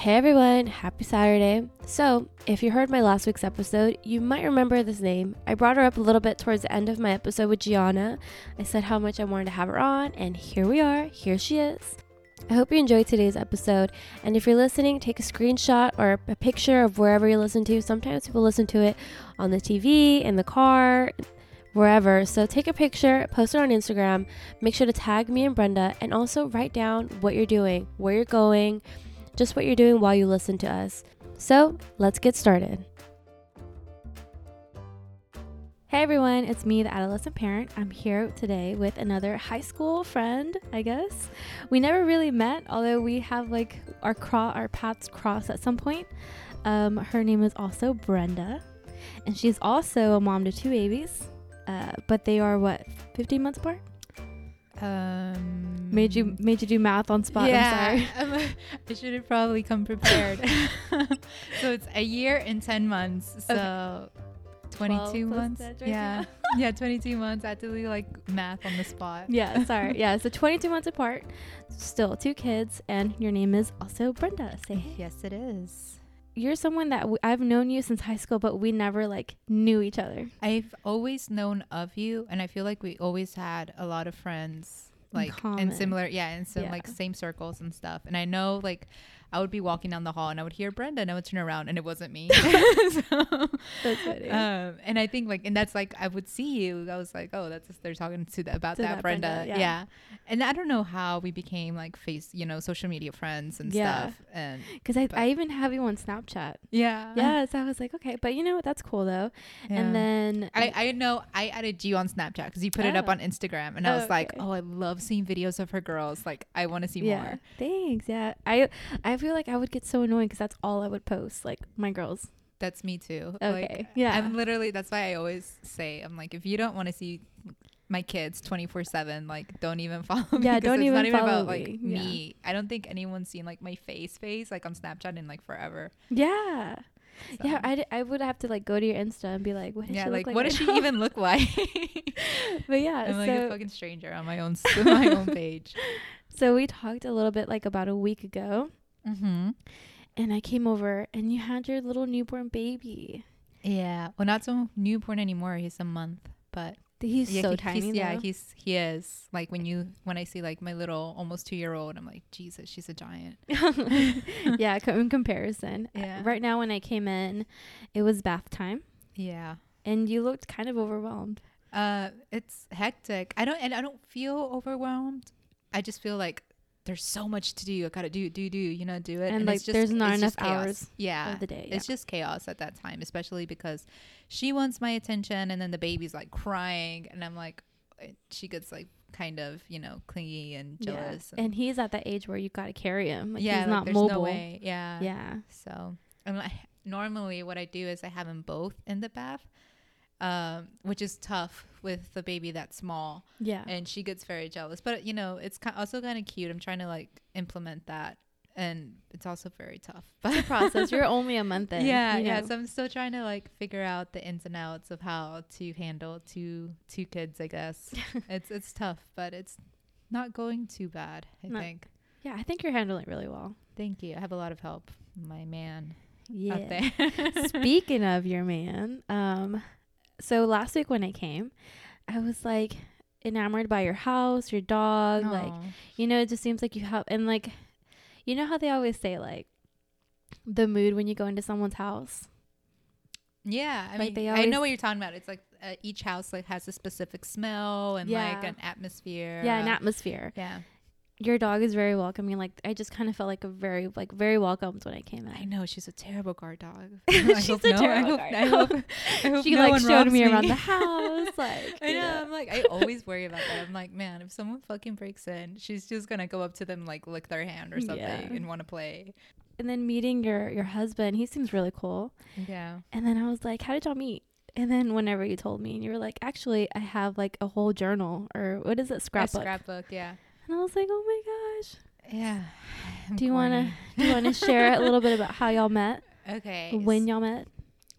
Hey everyone, happy Saturday. So, if you heard my last week's episode, you might remember this name. I brought her up a little bit towards the end of my episode with Gianna. I said how much I wanted to have her on, and here we are. Here she is. I hope you enjoyed today's episode. And if you're listening, take a screenshot or a picture of wherever you listen to. Sometimes people listen to it on the TV, in the car, wherever. So take a picture, post it on Instagram. Make sure to tag me and Brenda, and also write down what you're doing, where you're going, just what you're doing while you listen to us. So let's get started. Hey everyone, it's me, the adolescent parent. I'm here today with another high school friend, I guess. We never really met, although we have like our cro- our paths cross at some point. Um, her name is also Brenda, and she's also a mom to two babies. Uh, but they are what 15 months apart. Um, Made you made you do math on spot. Yeah, I'm sorry. I should have probably come prepared. so it's a year and ten months. So Okay. 22 months. right Yeah, yeah, 22 months. I had to do like math on the spot. Yeah, sorry. Yeah, so 22 months apart, still two kids, and your name is also Brenda. Say hey. Yes, it is. You're someone that w- I've known you since high school, but we never like knew each other. I've always known of you, and I feel like we always had a lot of friends, like in, common. similar, yeah, in some Yeah. like same circles and stuff. And I know like I would be walking down the hall and I would hear Brenda, and I would turn around, and it wasn't me. so, That's funny. um, and I think like, and that's like I would see you. I was like, oh, that's they're talking to the, about To that, that Brenda. Brenda, yeah. yeah. And I don't know how we became like face, you know, social media friends and Yeah. stuff. And Because I, I even have you on Snapchat. yeah, Yeah, so I was like, okay, but you know what? That's cool though. Yeah. And then I, I know I added you on Snapchat because you put it up Oh. on Instagram, and I Oh, was like, oh, I love seeing videos of her girls. Like, I want to see yeah, more. thanks. Yeah, I I feel like I would get so annoying because that's all I would post, like my girls. That's me too. Okay, Like, yeah. I'm literally. That's why I always say, I'm like, if you don't want to see my kids 24 seven, like, don't even follow me. Yeah, don't it's even not even follow about like me. Yeah. I don't think anyone's seen like my face face like on Snapchat in like forever. Yeah, So. yeah. I, d- I would have to like go to your Insta and be like, what does yeah, she like, look like? what right does she even look like? But yeah, I'm like a fucking stranger on my own my own page. so we talked a little bit like about a week ago, Mm-hmm. and I came over and you had your little newborn baby. Yeah. Well, not so newborn anymore. He's a month, but He's yeah, so he- tiny. He's, yeah, he's he is like when you when I see like my little almost two year old, I'm like Jesus, she's a giant. yeah. In comparison, Uh, Yeah. right now when I came in, it was bath time, Yeah. and you looked kind of overwhelmed. Uh, it's hectic. I don't and I don't feel overwhelmed. I just feel like there's so much to do. I gotta do do do. You know, do it. And, like, it's just, there's not it's enough hours Yeah. of the day. It's just chaos at that time, especially because she wants my attention, and then the baby's like crying, and I'm like, she gets like kind of you know clingy and yeah. jealous. and he's at that age where you got to carry him. Like, yeah, he's like, not mobile. no way. Yeah. Yeah. So I'm like, normally what I do is I have them both in the bath, um, which is tough with the baby that small, Yeah. and she gets very jealous. But you know, it's also kind of cute. I'm trying to like implement that, and it's also very tough. But It's a process. You're only a month in. yeah, you yeah. So I'm still trying to like figure out the ins and outs of how to handle two two kids. I guess it's it's tough, but it's not going too bad. I think. yeah, I think you're handling it really well. Thank you. I have a lot of help. My man Yeah. Speaking of your man, um, so last week when I came, I was like enamored by your house, your dog, like you know, it just seems like you have and like you know how they always say like the mood when you go into someone's house. Yeah, I Like, mean, they I know what you're talking about. It's like uh, each house like has a specific smell and like an atmosphere. Yeah, an atmosphere. yeah. Your dog is very welcoming. Like I just kind of felt like a very like very welcomed when I came in. I know she's a terrible guard dog. She's a terrible I guard I hope, I hope she no like showed robs me around the house, like I you know. I'm like, I always worry about that. I'm like, man, if someone fucking breaks in, she's just gonna go up to them, like lick their hand or something, Yeah. and want to play. And then meeting your your husband, he seems really cool. Yeah. And then I was like, "How did y'all meet?" And then whenever you told me, and you were like, "Actually, I have like a whole journal or what is it, A scrapbook?" scrapbook. Yeah. And I was like, "Oh my gosh!" Yeah. I'm Do you wanna- Do you want to share a little bit about how y'all met, Okay. when y'all met?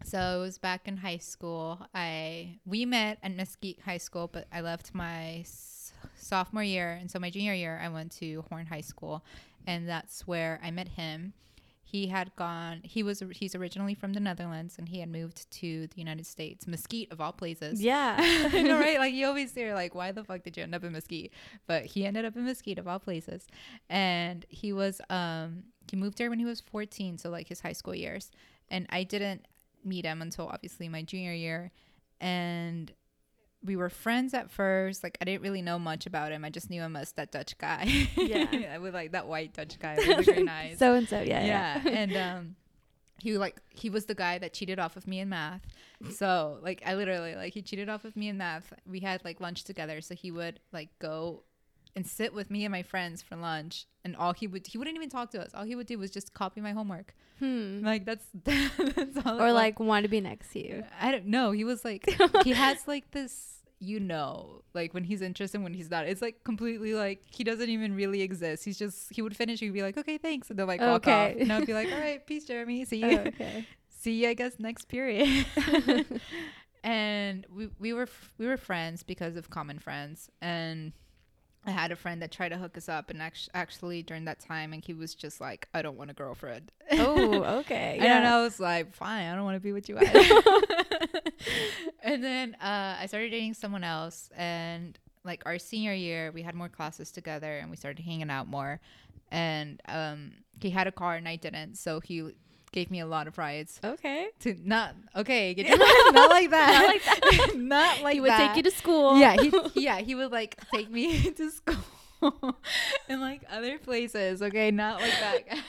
So it was back in high school. I we met at Mesquite High School, but I left my s- sophomore year, and so my junior year I went to Horn High School, and that's where I met him. He had gone. He was he's originally from the Netherlands, and he had moved to the United States, Mesquite of all places. Yeah. I know, right? Like you always hear, like, why the fuck did you end up in Mesquite? But he ended up in Mesquite of all places, and he was um he moved there when he was 14, so like his high school years, and I didn't meet him until obviously my junior year, and we were friends at first. Like I didn't really know much about him. I just knew him as that Dutch guy. Yeah. with like that white Dutch guy with the green eyes. So and so, yeah, yeah. yeah, and um, he like he was the guy that cheated off of me in math. So like I literally like he cheated off of me in math. We had like lunch together, so he would like go and sit with me and my friends for lunch, and all he would he wouldn't even talk to us. All he would do was just copy my homework. Hmm. Like that's that's all. Or like want to be next to you. I don't know. He was like he has like this you know like when he's interested when he's not it's like completely like he doesn't even really exist he's just he would finish he'd be like okay thanks and then like walk Okay. off and i'd be like all right peace jeremy see Oh, you okay. see you i guess next period and we, we were f- we were friends because of common friends and i had a friend that tried to hook us up and act- actually during that time and he was just like i don't want a girlfriend oh, okay. and then I was like, fine, I don't want to be with you either. and then uh, I started dating someone else. And like our senior year, we had more classes together and we started hanging out more. And um, he had a car and I didn't. So he gave me a lot of rides Okay. to not, okay, get not like that. Not like that. not like he would that. take you to school. Yeah, he, yeah, he would like take me to school and like other places. Okay, not like that.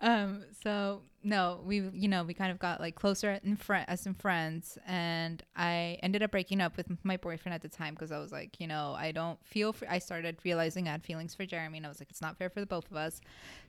um. So no, we you know we kind of got like closer in as some friends, and I ended up breaking up with my boyfriend at the time because I was like, you know, I don't feel. I started realizing I had feelings for Jeremy, and I was like, it's not fair for the both of us.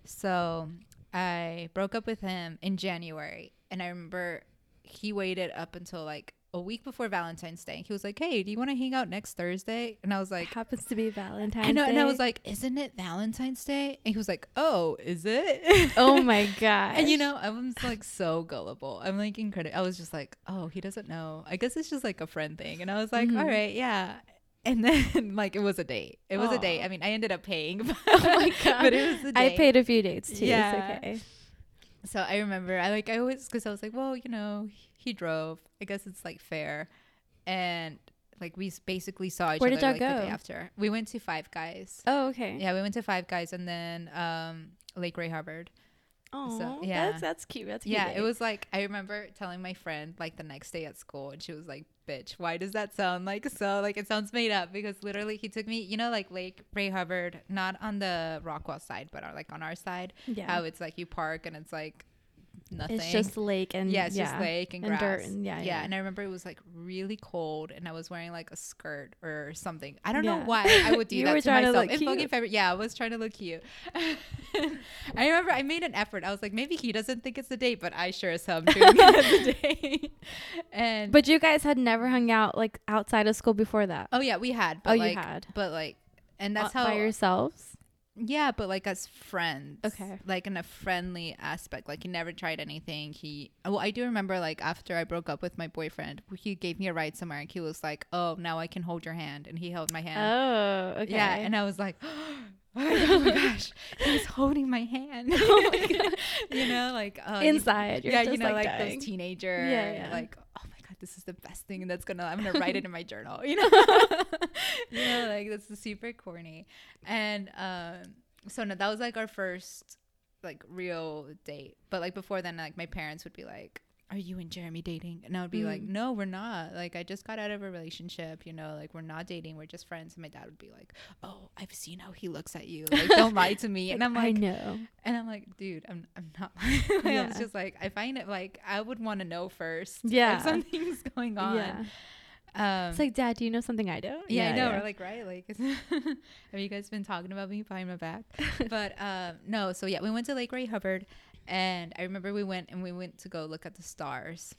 So I broke up with him in January, and I remember he waited up until like a week before Valentine's Day. He was like, "Hey, do you want to hang out next Thursday?" And I was like, happens to be Valentine's I know, Day. and I was like, "Isn't it Valentine's Day?" And he was like, "Oh, is it?" oh my god. And you know, I was like so gullible. I'm like incredible. I was just like, "Oh, he doesn't know. I guess it's just like a friend thing." And I was like, Mhm. "All right, yeah." And then like it was a date. It was a date. I mean, I ended up paying. But, Oh my god. But it was a I date. I paid a few dates too. Yeah. Okay. So I remember I like I always because I was like, well, you know, he drove. I guess it's like fair, and like we basically saw each Where other did y'all the day go? after. We went to Five Guys. Oh, okay. Yeah, we went to Five Guys and then um Lake Ray Hubbard. Oh, so, yeah. That's that's cute. That's cute Yeah, it was like I remember telling my friend like the next day at school, and she was like, "Bitch, why does that sound like so? Like it sounds made up." Because literally, he took me, you know, like Lake Ray Hubbard, not on the Rockwall side, but uh, like on our side. Yeah. How it's like you park and it's like nothing. It's just lake and yeah, it's just lake and, and grass. dirt and- yeah, yeah, yeah. And I remember it was like really cold, and I was wearing like a skirt or something. I don't know why I would do You that to to myself. look in fucking. February. Yeah, I was trying to look cute. I remember I made an effort. I was like, maybe he doesn't think it's a date, but I sure as hell am treating it as a date. and But you guys had never hung out like outside of school before that. oh yeah, we had. But Oh, you like, had. But like, and that's Uh, how by yourselves. Yeah, but like as friends. Okay. Like in a friendly aspect. Like he never tried anything. He well, I do remember like after I broke up with my boyfriend, he gave me a ride somewhere and he was like, Oh, now I can hold your hand and he held my hand. Oh, okay. Yeah, and I was like, oh my gosh, he's holding my hand. Oh my God. you know, like uh, Inside, you're yeah, just you know, like, like, those teenager, Yeah, yeah. like, god, this is the best thing, and that's gonna, I'm gonna write it in my journal, you know, you know, like that's super corny, and um, so no, that was like our first like real date, but like before then, like my parents would be like. Are you and Jeremy dating? And I would be like, Mm. no, we're not. Like, I just got out of a relationship, you know, like, we're not dating. We're just friends. And my dad would be like, oh, I've seen how he looks at you. Like, don't lie to me. And I'm like, I know. and I'm like, dude, I'm I'm not. I Yeah. was just like, I find it like I would want to know first. Yeah. if something's going on. Yeah. Um, It's like, Dad, do you know something I don't? yeah, I know. We're like, right? Like, have you guys been talking about me behind my back? but um, no. So yeah, we went to Lake Ray Hubbard, and I remember we went and we went to go look at the stars.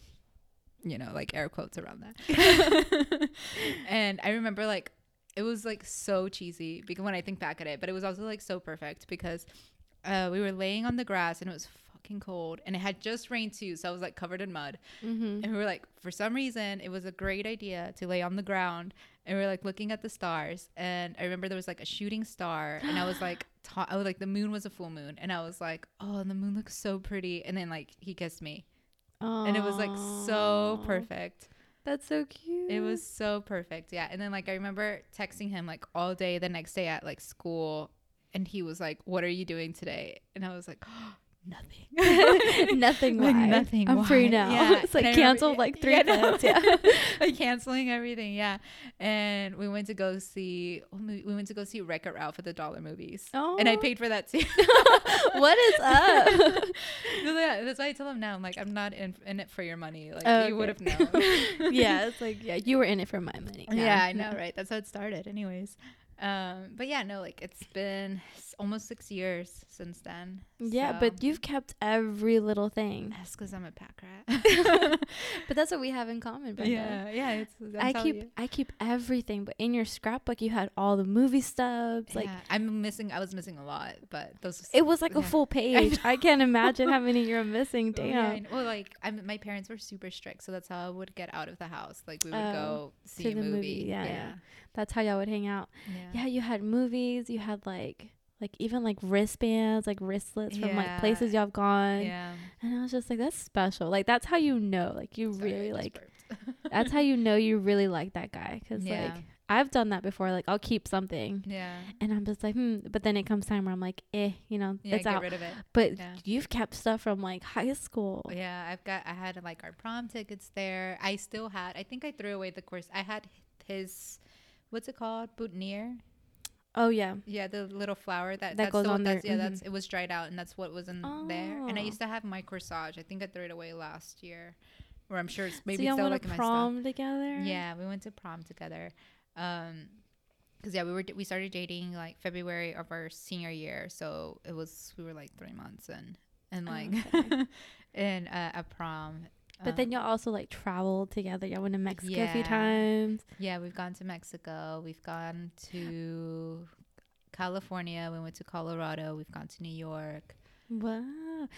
You know, like air quotes around that. and I remember like it was like so cheesy because when I think back at it, but it was also like so perfect because uh, we were laying on the grass and it was fucking cold and it had just rained too, so I was like covered in mud. mm-hmm. And we were like, for some reason, it was a great idea to lay on the ground. And we were like looking at the stars. And I remember there was like a shooting star. And I was like, ta- oh like the moon was a full moon and I was like, "Oh, and the moon looks so pretty." And then like he kissed me. And it was like so perfect. That's so cute. It was so perfect. Yeah. And then like I remember texting him like all day the next day at like school and he was like, "What are you doing today?" And I was like, oh, "Nothing." nothing. Like, why? nothing, I'm free now. Yeah. it's like And I remember- canceled like three Yeah, no. Yeah. like canceling everything, yeah. And we went to go see oh, we went to go see Wreck It Ralph at the dollar movies. Oh. And I oh. paid for that too. what is up? No, yeah, that's why I tell him now. I'm like, I'm not in, in it for your money. Like Oh, you would have known. yeah, it's like yeah, you were in it for my money. yeah, I know, right? That's how it started, anyways. Um, but yeah, no, like it's been almost six years since then. Yeah, so- but you've kept every little thing. that's because I'm a pack rat. But that's what we have in common, Brenda. yeah, yeah. It's, I keep you. I keep everything, but in your scrapbook you had all the movie stubs. Like yeah, I'm missing. I was missing a lot, but those. it was like a full page. I, can't imagine how many you're missing. Damn. yeah, well, like I'm, my parents were super strict, so that's how I would get out of the house. Like we would Oh, go see a the movie. movie. Yeah, yeah, yeah. That's how y'all would hang out. yeah. Yeah, you had movies. You had like like even like wristbands, like wristlets from like places y'all have gone. Yeah. And I was just like, that's special. Like that's how you know. Like you Sorry, really like. That's how you know you really like that guy. Cause Yeah. like I've done that before. Like I'll keep something. yeah. And I'm just like, hmm. But then it comes time where I'm like, eh, you know, Yeah, it's get out. rid of it. But Yeah. you've kept stuff from like high school. Yeah, I've got. I had like our prom tickets there. I still had. I think I threw away the course. I had his, what's it called? Boutonniere. Oh yeah. Yeah, the little flower that That that's goes the, on there, That's, yeah, that's mhm. it was dried out, and that's what was in there. And I Oh. used to have my corsage. I think I threw it away last year, or I'm sure it's maybe so still like to in my stuff. prom together. Yeah, we went to prom together. Um, because yeah, we were we started dating like February of our senior year, so it was we were like three months in, and Oh, like okay. in uh, a prom. But then Um, y'all also like traveled together. Y'all went to Mexico a few times. yeah, we've gone to Mexico, we've gone to California, we went to Colorado, we've gone to New York. Wow.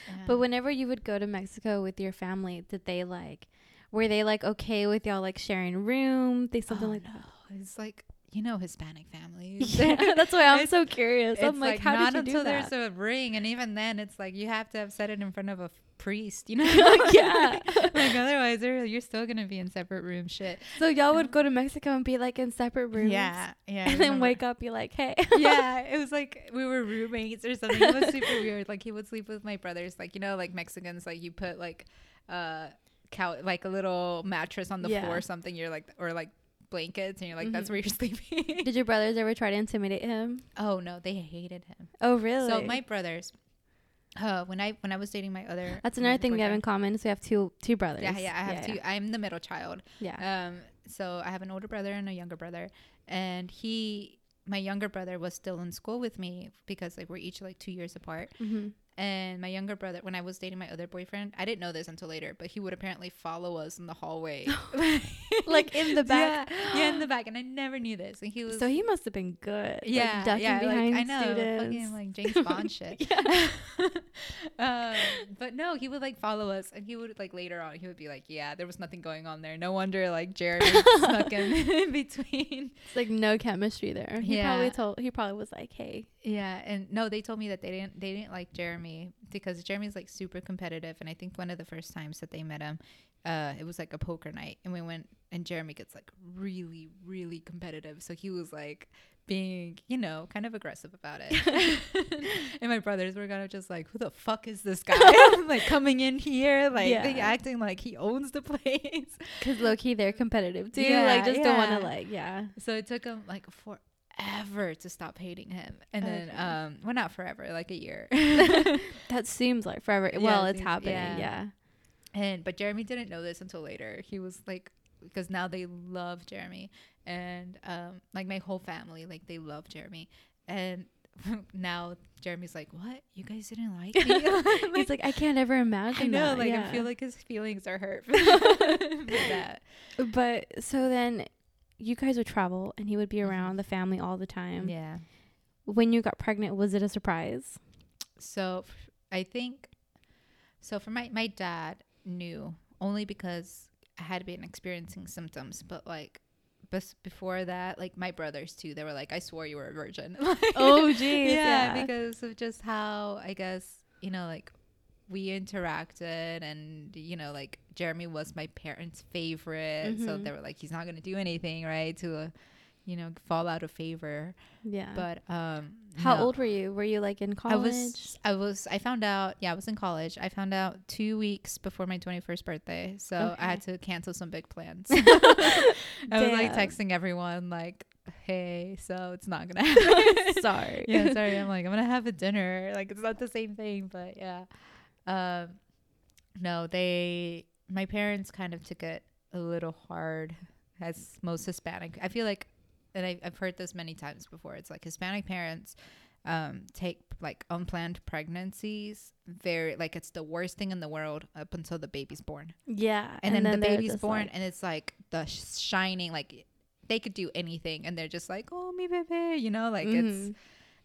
Yeah. But whenever you would go to Mexico with your family, did they like were they like okay with y'all like sharing room? They something Oh, like no, it's like you know Hispanic families. Yeah, that's why I'm It's- so curious. I'm like, how not did you until do that? there's a ring, and even then, it's like you have to have said it in front of a priest, you know? like, Yeah. like otherwise, you're still gonna be in separate rooms. Shit. So y'all would go to Mexico and be like in separate rooms. Yeah, yeah. And then wake up, be like, hey. yeah, it was like we were roommates or something. It was super weird. Like he would sleep with my brothers. Like you know, like Mexicans, like you put like uh cow like a little mattress on the Yeah. floor or something. You're like or like blankets, and you're like that's Mhm. where you're sleeping. Did your brothers ever try to intimidate him? oh no, they hated him. Oh, really? So my brothers, uh, when I when I was dating my other That's another thing we have in common. So we have two two brothers. Yeah, yeah, I have two. I'm the middle child. Yeah. yeah. Um, so I have an older brother and a younger brother, and he, my younger brother, was still in school with me because like we're each like two years apart. hmm And my younger brother, when I was dating my other boyfriend, I didn't know this until later, but he would apparently follow us in the hallway, Like in the back. Yeah, yeah, in the back, and I never knew this. And he was So he must have been good. like, yeah, ducking yeah, behind like, I know, students. fucking like James Bond shit. Um, but no, he would like follow us, and he would like later on, he would be like, "Yeah, there was nothing going on there. No wonder like Jeremy snuck in, in between." It's like no chemistry there. He probably told. He probably was like, "Hey, Yeah, and no, they told me that they didn't they didn't like Jeremy because Jeremy's like super competitive, and I think one of the first times that they met him, uh, it was like a poker night, and we went, and Jeremy gets like really really competitive, so he was like being you know kind of aggressive about it, and my brothers were kind of just like, who the fuck is this guy like coming in here like Yeah. acting like he owns the place. because low key they're competitive too. Yeah, like just don't want to like yeah." So it took him like forever to stop hating him, and then Okay. um, well not forever, like a year. That seems like forever. Yeah, well, it it's seems- happening. yeah. Yeah. And but Jeremy didn't know this until later. He was like because now they love Jeremy and um like my whole family like they love Jeremy and now Jeremy's like, "What? You guys didn't like me?" He's like, I can't ever imagine. I know, that. like yeah. I feel like his feelings are hurt for that. But so then, you guys would travel, and he would be Mhm. around the family all the time. Yeah. When you got pregnant, was it a surprise? So f- I think so for my my dad knew only because I had been experiencing symptoms, but like but before that, like my brothers too, they were like, "I swore you were a virgin." Oh, geez, yeah, yeah. because of just how I guess you know, like we interacted, and you know, like Jeremy was my parents' favorite, so Mhm. they were like, "He's not gonna do anything, right?" To, uh, you know, fall out of favor. Yeah. But um, How no. old were you? Were you like in college? I was I was I found out yeah I was in college I found out two weeks before my 21st birthday so I had to cancel some big plans I was like texting everyone like hey so it's not gonna happen Sorry. yeah sorry I'm like I'm gonna have a dinner like it's not the same thing but yeah um no they my parents kind of took it a little hard as most Hispanic I feel like and I, I've heard this many times before it's like Hispanic parents um, take like unplanned pregnancies very like it's the worst thing in the world up until the baby's born Yeah. and, then, the baby's born like- and it's like the shining like they could do anything and they're just like oh me baby you know like it's Mhm.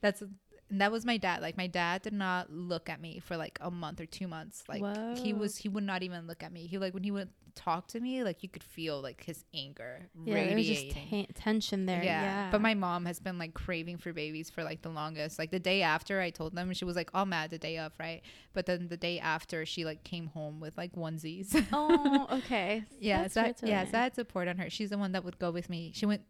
that's and that was my dad like my dad did not look at me for like a month or two months like he was he would not even look at me he like when he would talk to me like you could feel like his anger yeah, there was just ta- tension there. Yeah. but my mom has been like craving for babies for like the longest. Like the day after I told them, she was like all mad the day of, right? But then the day after, she like came home with like onesies. oh, okay. yeah, That's so really yeah, nice. so I had support on her. She's the one that would go with me. She went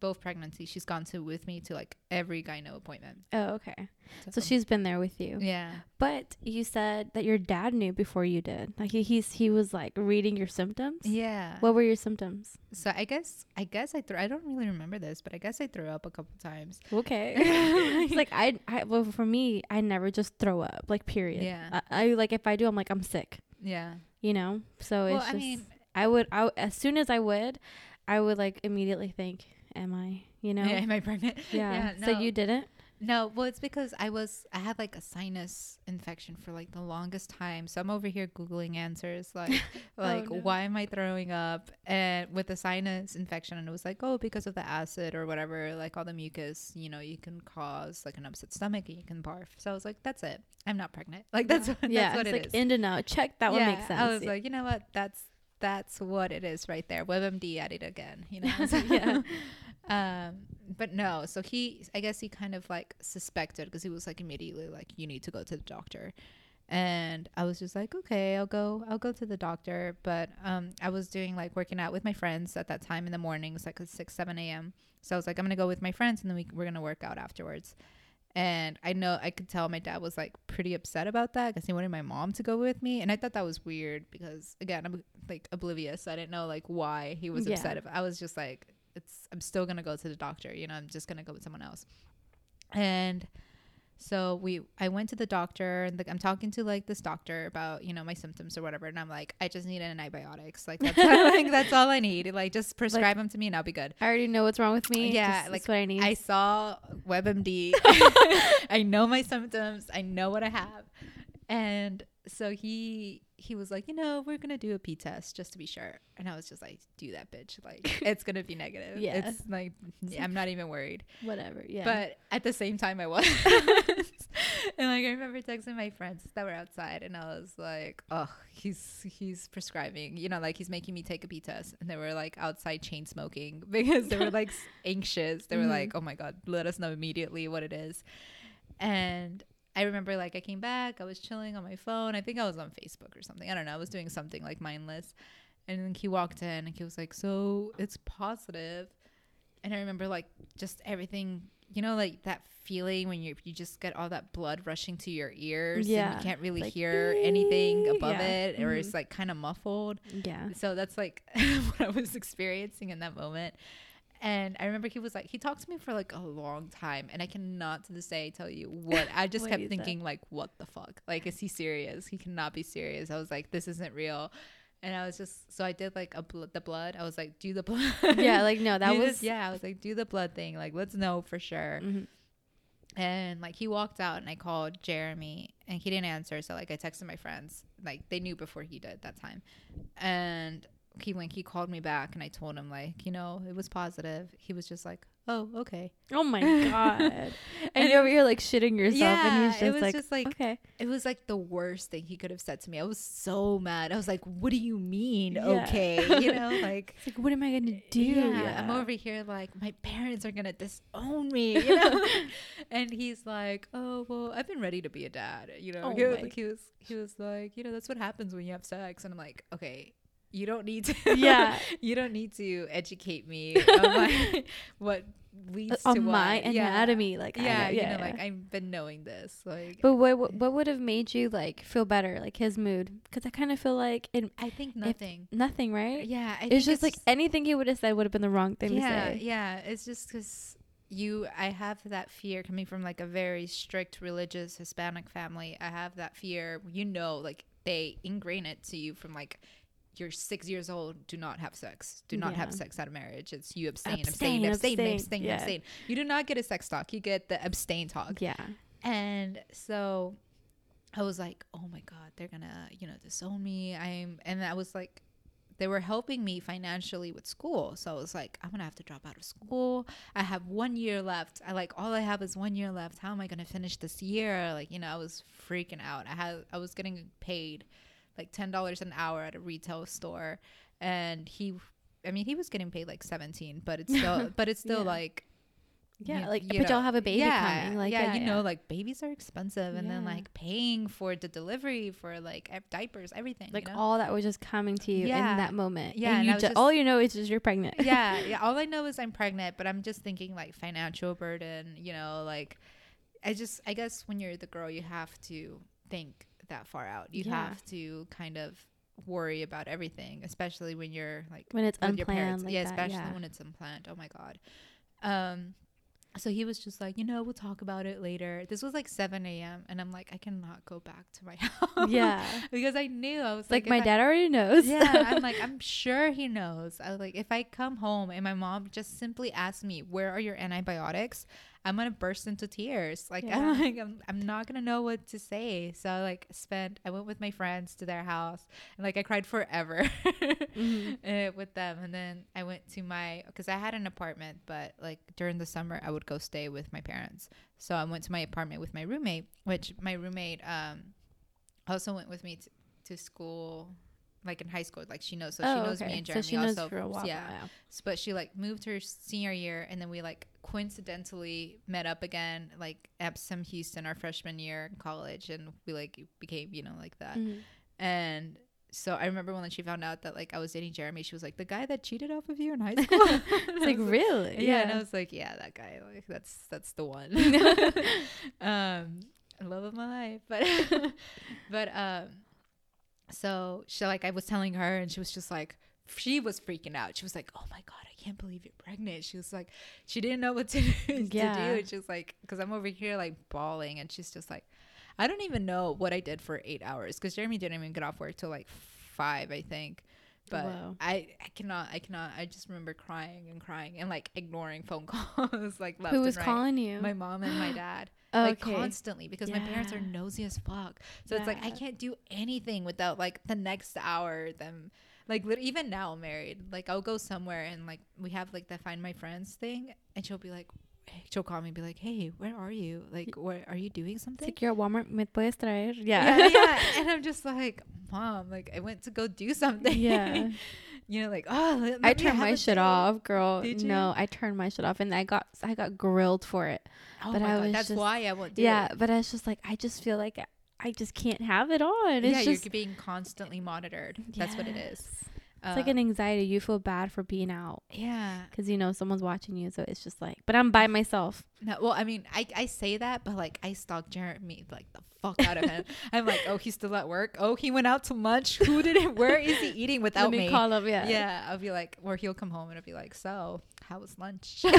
both pregnancies. She's gone to with me to like every gyno appointment. Oh, okay. So she's been there with you. yeah. But you said that your dad knew before you did. Like he, he's he was like reading your symptoms. Yeah. What were your symptoms? so I guess I guess I threw. I don't really remember this, but I guess I threw up a couple times. Okay. it's like I, I well for me, I never just throw up. Like period. Yeah. I, I like if I do, I'm like I'm sick. Yeah. You know. So Well, it's I just mean- I would I as soon as I would, I would like immediately think, am I? You know. Yeah. Am I pregnant? Yeah. no. So you didn't. No, well, it's because I was I had like a sinus infection for like the longest time. So I'm over here googling answers like oh, like no. why am I throwing up and with the sinus infection and it was like oh because of the acid or whatever like all the mucus you know you can cause like an upset stomach and you can barf. So I was like that's it. I'm not pregnant. Like that's what, yeah. that's what it's it like is. in and out. Check that one Yeah, makes sense. I was like you know what that's that's what it is right there. WebMD at it again. You know. Yeah. Um but no so he i guess he kind of like suspected because he was like immediately like you need to go to the doctor. And i was just like okay i'll go i'll go to the doctor. But um i was doing like working out with my friends at that time in the mornings like at 6 7 a.m so i was like i'm gonna go with my friends and then we, we're gonna work out afterwards. And i know i could tell my dad was like pretty upset about that because he wanted my mom to go with me. And i thought that was weird because again i'm like oblivious. I didn't know like why he was Yeah. upset i was just like it's i'm still gonna go to the doctor you know i'm just gonna go with someone else and so we i went to the doctor and the, i'm talking to like this doctor about you know my symptoms or whatever and i'm like i just need an antibiotics like that's, like, that's all i need like just prescribe them to me and i'll be good I already know what's wrong with me. Yeah, Just- like, that's what I need. I saw WebMD. I know my symptoms. I know what I have. And so he he was like, you know, we're gonna do a P test just to be sure. And I was just like, do that, bitch. Like it's gonna be negative. Yeah. It's like I'm not even worried. Whatever. Yeah. But at the same time I was. and like I remember texting my friends that were outside and I was like, Oh, he's he's prescribing, you know, like he's making me take a P test. And they were like outside chain smoking because they were like anxious. They were Mhm. like, Oh my god, let us know immediately what it is. And I remember like I came back, I was chilling on my phone. I think I was on Facebook or something. I don't know. I was doing something like mindless. And then he walked in and he was like, So it's positive. And I remember like just everything, you know, like that feeling when you you just get all that blood rushing to your ears and Yeah. you can't really Like, hear anything above Yeah. it or Mhm. it's like kind of muffled. yeah. So that's like what I was experiencing in that moment. And I remember he was like, he talked to me for like a long time, and I cannot to this day tell you what. I just What kept said. thinking, like, what the fuck? Like, is he serious? He cannot be serious. I was like, this isn't real. And I was just, so I did like a bl- the blood. I was like, do the blood. yeah. Like no, that was yeah. I was like, do the blood thing. Like, let's know for sure. mhm. And like he walked out and I called Jeremy and he didn't answer. So like I texted my friends. Like they knew before he did that time. And he when he called me back and I told him like, you know, it was positive. He was just like, oh, okay. Oh my god! and, and you're over here like shitting yourself, yeah, and he's just it was like, just like okay, it was like the worst thing he could have said to me. I was so mad. I was like, "What do you mean, Yeah. okay?" You know, like it's like, what am I gonna do? Yeah, I'm over here like my parents are gonna disown me, you know. and he's like, "Oh well, I've been ready to be a dad." You know, Oh he, was, my- he was he was like, "You know, that's what happens when you have sex." And I'm like, "Okay." You don't need to. Yeah. you don't need to educate me on my, what leads to on my what. Yeah. anatomy, like I yeah, know, you yeah, know, like. I've been knowing this. Like, But what what, what eh. would have made you like feel better, like his mood? Because I kind of feel like it I think nothing. nothing, right? yeah, I it's just like anything he would have said would have been the wrong thing yeah, to say. Yeah, it's just because you, I have that fear coming from like a very strict religious Hispanic family. I have that fear. You know, like they ingrain it to you from like you're six years old. Do not have sex. Do not have sex out of marriage. It's you abstain, Abstain, abstain, abstain, abstain. abstain, Yeah. abstain. You do not get a sex talk. You get the abstain talk. Yeah. And so I was like, oh my God, they're gonna, you know, disown me. I'm, and I was like, they were helping me financially with school. So I was like, I'm gonna have to drop out of school. I have one year left. I like, all I have is one year left. How am I gonna finish this year? Like, you know, I was freaking out. I had, I was getting paid like $10 an hour at a retail store. And he, I mean, he was getting paid like 17, but it's still, but it's still Yeah. like, Yeah, you- like you but know, y'all have a baby yeah, coming. Like yeah, yeah, you know, like babies are expensive, and then like paying for the delivery for like diapers, everything. like you know? all that was just coming to you in that moment. Yeah, and you ju- just- all you know is just you're pregnant. yeah, yeah. All I know is I'm pregnant, but I'm just thinking like financial burden. You know, like I just, I guess when you're the girl, you have to think that far out. You Yeah. have to kind of worry about everything, especially when you're like when it's with your unplanned, parents. like yeah, that, especially yeah. when it's unplanned. Oh my god. Um, so he was just like, you know, we'll talk about it later. This was like 7 a.m. and I'm like, I cannot go back to my house. Yeah. because I knew I was like like, my if I- dad already knows. yeah, I'm like, I'm sure he knows. I was like, if I come home and my mom just simply asks me, "Where are your antibiotics?" I'm gonna burst into tears. Like, Yeah. I'm like, I'm, I'm not gonna know what to say. So I like spent. I went with my friends to their house, and like I cried forever Mhm. uh, with them. And then I went to my because I had an apartment, but like during the summer I would go stay with my parents. So I went to my apartment with my roommate, which my roommate um also went with me to, to school like in high school like she knows so she Oh, knows okay. me and so Jeremy she knows also for a while. yeah Yeah. S- but she like moved her senior year and then we like coincidentally met up again like at Sam Houston our freshman year in college and we like became you know like that Mhm. and so I remember when she found out that like I was dating Jeremy she was like the guy that cheated off of you in high school It's like really. yeah, and I was like yeah that guy like that's that's the one um love of my life but but um so she like I was telling her and she was just like she was freaking out. She was like, "Oh my god, can't believe you're pregnant." She was like, she didn't know what to, to Yeah. do. And she was like, because I'm over here like bawling, and she's just like, I don't even know what I did for eight hours because Jeremy didn't even get off work till like five, I think. But. I, I cannot, I cannot. I just remember crying and crying and like ignoring phone calls, like left Who was right. calling you? My mom and my dad like constantly because my parents are nosy as fuck. So it's like I can't do anything without like the next hour them like even now married. Like I'll go somewhere and like we have like the find my friends thing and she'll be like she'll call me and be like, "Hey, where are you? Like where are you doing It's something?" like you're at Walmart. ¿Me puedes traer? yeah, Yeah. yeah. And I'm just like, "Mom, like I went to go do something." Yeah. you know, like, "Oh, let, I let turned my shit day." off, girl. No. I turned my shit off, and I got I got grilled for it. Oh But my I God, that's just- why I won't do yeah, it. but I was just like, I just feel like I just can't have it on. It's yeah, just you're being constantly monitored. That's what it is. Yes. It's like an um, anxiety. You feel bad for being out yeah. because you know someone's watching you. So it's just like, but I'm by myself. No, well, I mean, I, I say that, but like I stalk Jeremy like the fuck out of him. I'm like, oh, he's still at work. Oh, he went out to lunch. Who did it? Where is he eating without Let me, me? call him. Yeah. yeah, I'll be like, or he'll come home and I'll be like, so how was lunch?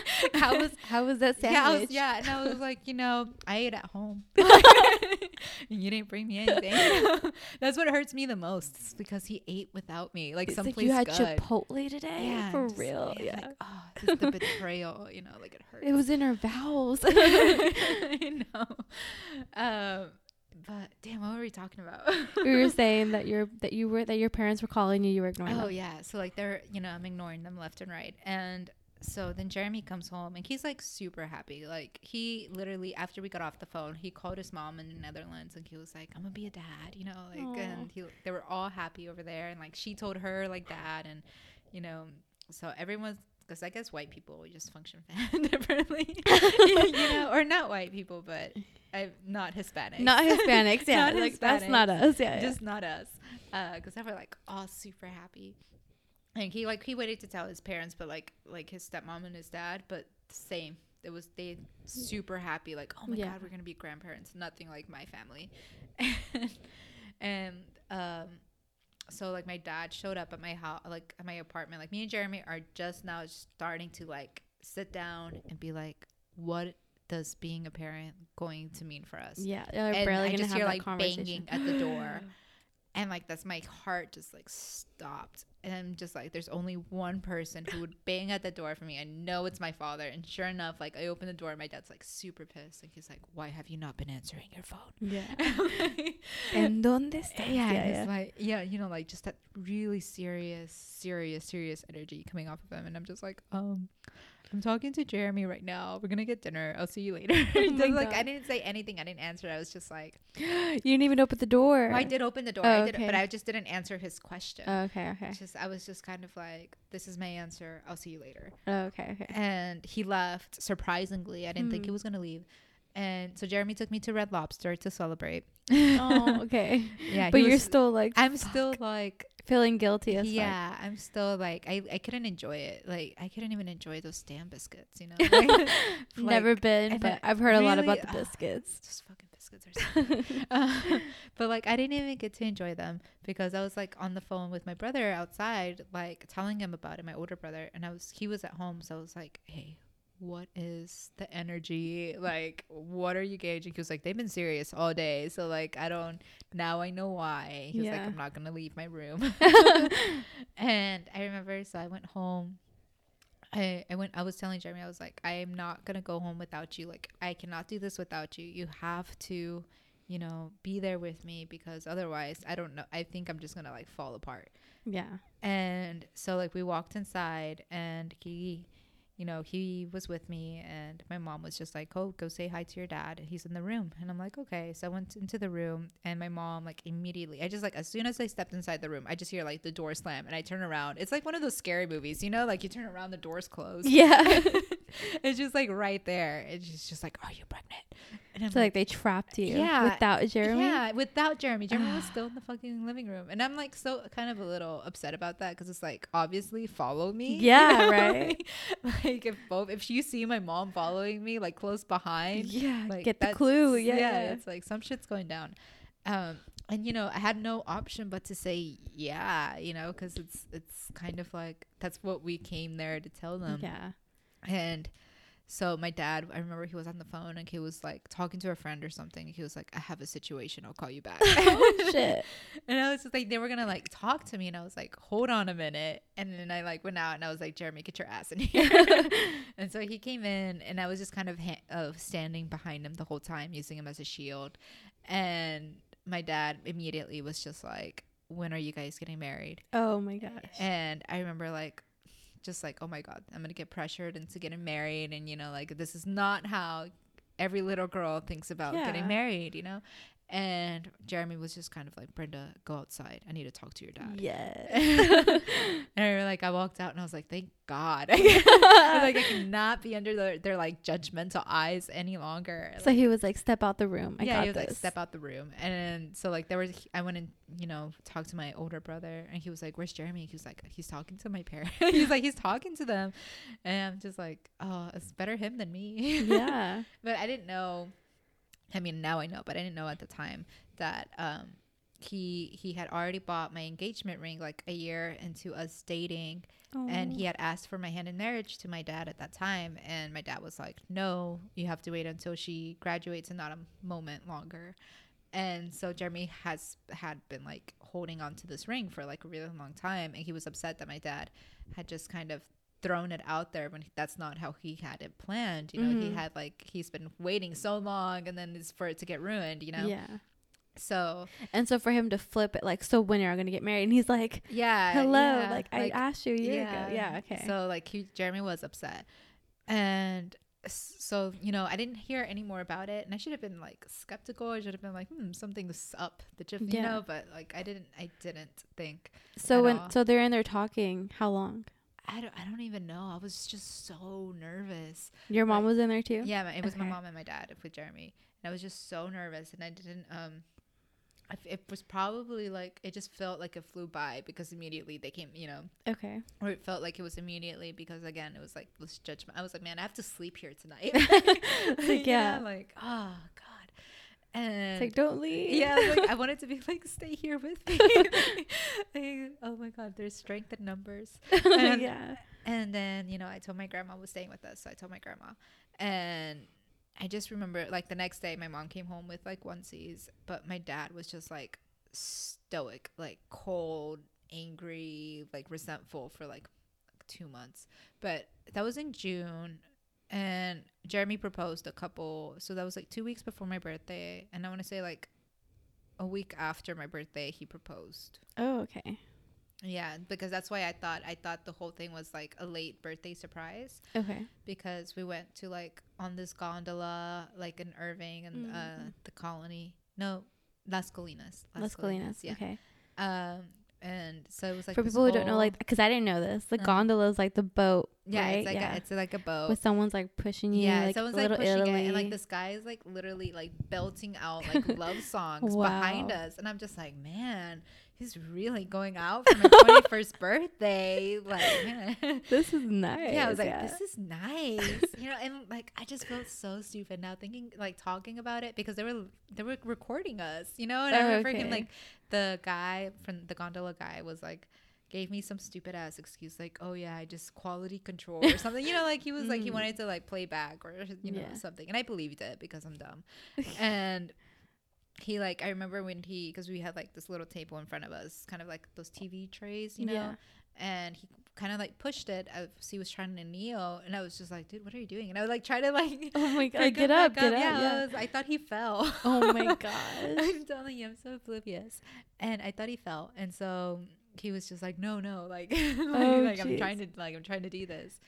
how was how was that sandwich? yeah, I was, yeah, and I was like, you know, I ate at home. and you didn't bring me anything. That's what hurts me the most is because he ate without me, like It's like someplace you had good. Chipotle today. yeah, for just- real. Yeah. Like, oh, this is the betrayal. You know, like it hurts. it was in her vows. I know. Um, but damn, what were we talking about? we were saying that your that you were that your parents were calling you. You were ignoring them. oh them. yeah, so like they're you know I'm ignoring them left and right, and so then Jeremy comes home and he's like super happy. Like he literally after we got off the phone, he called his mom in the Netherlands and he was like, "I'm gonna be a dad," you know, like Aw. and he they were all happy over there and like she told her like dad and you know so everyone's because I guess white people we just function differently, you know, or not white people, but I not Hispanic, Not Hispanics, yeah. Not like that's not us, yeah. yeah. just not us because they were like all super happy and he like he waited to tell his parents but like like his stepmom and his dad but same it was they super happy like oh my Yeah. god we're gonna be grandparents nothing like my family and um so like my dad showed up at my house like at my apartment like me and jeremy are just now starting to like sit down and be like what does being a parent going to mean for us yeah, they're and barely I just hear like banging at the door, and like that's my heart just like stopped, and I'm just like, there's only one person who would bang at the door for me. I know it's my father, and sure enough, like I open the door, and my dad's like super pissed, and he's like, "Why have you not been answering your phone?" Yeah. and dónde estás? yeah, yeah, yeah. it's like yeah, you know, like just that really serious, serious, serious energy coming off of him, and I'm just like, um, I'm talking to Jeremy right now. We're gonna get dinner. I'll see you later. Oh Just, like I didn't say anything. I didn't answer. I was just like, you didn't even open the door. I did open the door, Oh, I did, okay. but I just didn't answer his question. Oh, okay, okay. It's just I was just kind of like, this is my answer. I'll see you later. Oh, okay, okay. And he left. Surprisingly, I didn't think he Hmm. was gonna leave. And so Jeremy took me to Red Lobster to celebrate. oh, okay. yeah, but you're was- still like I'm still like feeling guilty as fuck. yeah, I'm still like I, I couldn't enjoy it. Like I couldn't even enjoy those damn biscuits, you know. Like, Never like, been, but I I've heard a lot about the biscuits. Those fucking biscuits are so Uh, but like I didn't even get to enjoy them because I was like on the phone with my brother outside, like telling him about it, my older brother, and I was he was at home, so I was like, Hey, what is the energy? Like, what are you gauging? He was like, They've been serious all day, so like I don't now I know why. He was like, I'm not gonna leave my room. and I remember so I went home. I, I went I was telling Jeremy I was like I am not going to go home without you like I cannot do this without you you have to you know be there with me because otherwise I don't know I think I'm just going to like fall apart yeah. and so like we walked inside and he you know he was with me and my mom was just like oh go say hi to your dad he's in the room. And i'm like okay. So i went into the room and my mom like immediately i just like as soon as i stepped inside the room i just hear like the door slam and i turn around. It's like one of those scary movies you know like you turn around the door's closed. Yeah. it's just like right there it's just, just like are you pregnant and i'm so like they trapped you Yeah, without Jeremy. yeah, without Jeremy. Jeremy was still in the fucking living room. And I'm like so kind of a little upset about that because it's like obviously follow me. you Yeah, know? right. like if both if you see my mom following me like close behind, Yeah. like Get the clue. Yeah. yeah. it's like some shit's going down. Um and you know, I had no option but to say yeah, you know, because it's it's kind of like that's what we came there to tell them. yeah. And so my dad, I remember he was on the phone and he was like talking to a friend or something. He was like, "I have a situation. I'll call you back." oh shit. And I was just like, they were gonna like talk to me, and I was like, "Hold on a minute." And then I like went out and I was like, "Jeremy, get your ass in here." and so he came in, and I was just kind of ha- of standing behind him the whole time, using him as a shield. And my dad immediately was just like, "When are you guys getting married?" Oh my gosh. And I remember like just like, oh my God, I'm gonna get pressured into getting married and you know, like this is not how every little girl thinks about Yeah. getting married, you know? And Jeremy was just kind of like, Brenda, go outside. I need to talk to your dad. Yes. and I remember like I walked out and I was like, thank God. I was like I cannot be under their, their like judgmental eyes any longer. so he was like, "Step out the room. I yeah, got he was this." like, step out the room. And so like there was I went and, you know, talked to my older brother and he was like, Where's Jeremy? He was like, He's talking to my parents. he's like, He's talking to them. And I'm just like, Oh, it's better him than me. yeah. but I didn't know I mean now I know, but I didn't know at the time that um he he had already bought my engagement ring like a year into us dating. And Oh. he had asked for my hand in marriage to my dad at that time. And my dad was like no you have to wait until she graduates and not a moment longer. And so jeremy has had been like holding on to this ring for like a really long time. And he was upset that my dad had just kind of thrown it out there when that's not how he had it planned you know he Mhm. had like he's been waiting so long and then it's for it to get ruined you know Yeah. So And so for him to flip it, like, so when are you gonna get married? And he's like, yeah, hello, yeah, like, I asked you a year ago. Yeah, okay. So like he, Jeremy was upset, and so you know I didn't hear any more about it, and I should have been like skeptical. I should have been like, hmm, something's up, the you Yeah. know. But like I didn't, I didn't think. so when all. so they're in there talking, how long? I don't, I don't even know. I was just so nervous. Your mom was in there too. Yeah, it was my mom and my dad with Jeremy, and I was just so nervous, and I didn't. Um, I f it was probably like it just felt like it flew by because immediately they came, you know, Okay. or it felt like it was immediately because again it was like this judgment. I was like, man, I have to sleep here tonight. Like, know, yeah. like oh god, and It's like don't leave. yeah, like I wanted to be like, stay here with me. Like, oh my god, there's strength in numbers. Oh, and- yeah. And then, you know, I told my grandma was staying with us. So I told my grandma. And I just remember like the next day my mom came home with like onesies, but my dad was just like stoic, like cold, angry, like resentful for like two months. But that was in June and Jeremy proposed a couple so that was like two weeks before my birthday. And I wanna say like a week after my birthday he proposed. Oh, okay. Yeah, because that's why I thought I thought the whole thing was like a late birthday surprise Okay. because we went to like on this gondola like in Irving and uh Mhm. the colony. No, Las Colinas. Las Colinas. Yeah. Okay. Um and so it was like For people who don't know, like, because I didn't know this, the Uh-huh. gondola is like the boat, yeah, right? it's like yeah. a, it's like a boat. With someone's like pushing you, yeah, like someone's little like pushing Italy. it, and like this guy is like literally like belting out like love songs behind us, and I'm just like, man, he's really going out for my 21st birthday, like. This is nice. Yeah, I was like, this is nice, you know, and like I just felt so stupid now thinking, like talking about it because they were they were recording us, you know, and I Oh, remember okay. freaking like the guy from the gondola guy was like gave me some stupid ass excuse like oh yeah i just quality control or something you know like he was like he Mm. wanted to like play back or you know Yeah. something and i believed it because i'm dumb and he like i remember when he because we had like this little table in front of us kind of like those tv trays you know? Yeah. and he kind of like pushed it as he was trying to kneel and i was just like dude what are you doing? And i would like try to like Oh my god, get him up, get up. yeah, I, was, I thought he fell. Oh my god, i'm telling you i'm so oblivious. And i thought he fell and so he was just like no no like, like, Oh, like i'm trying to like i'm trying to do this.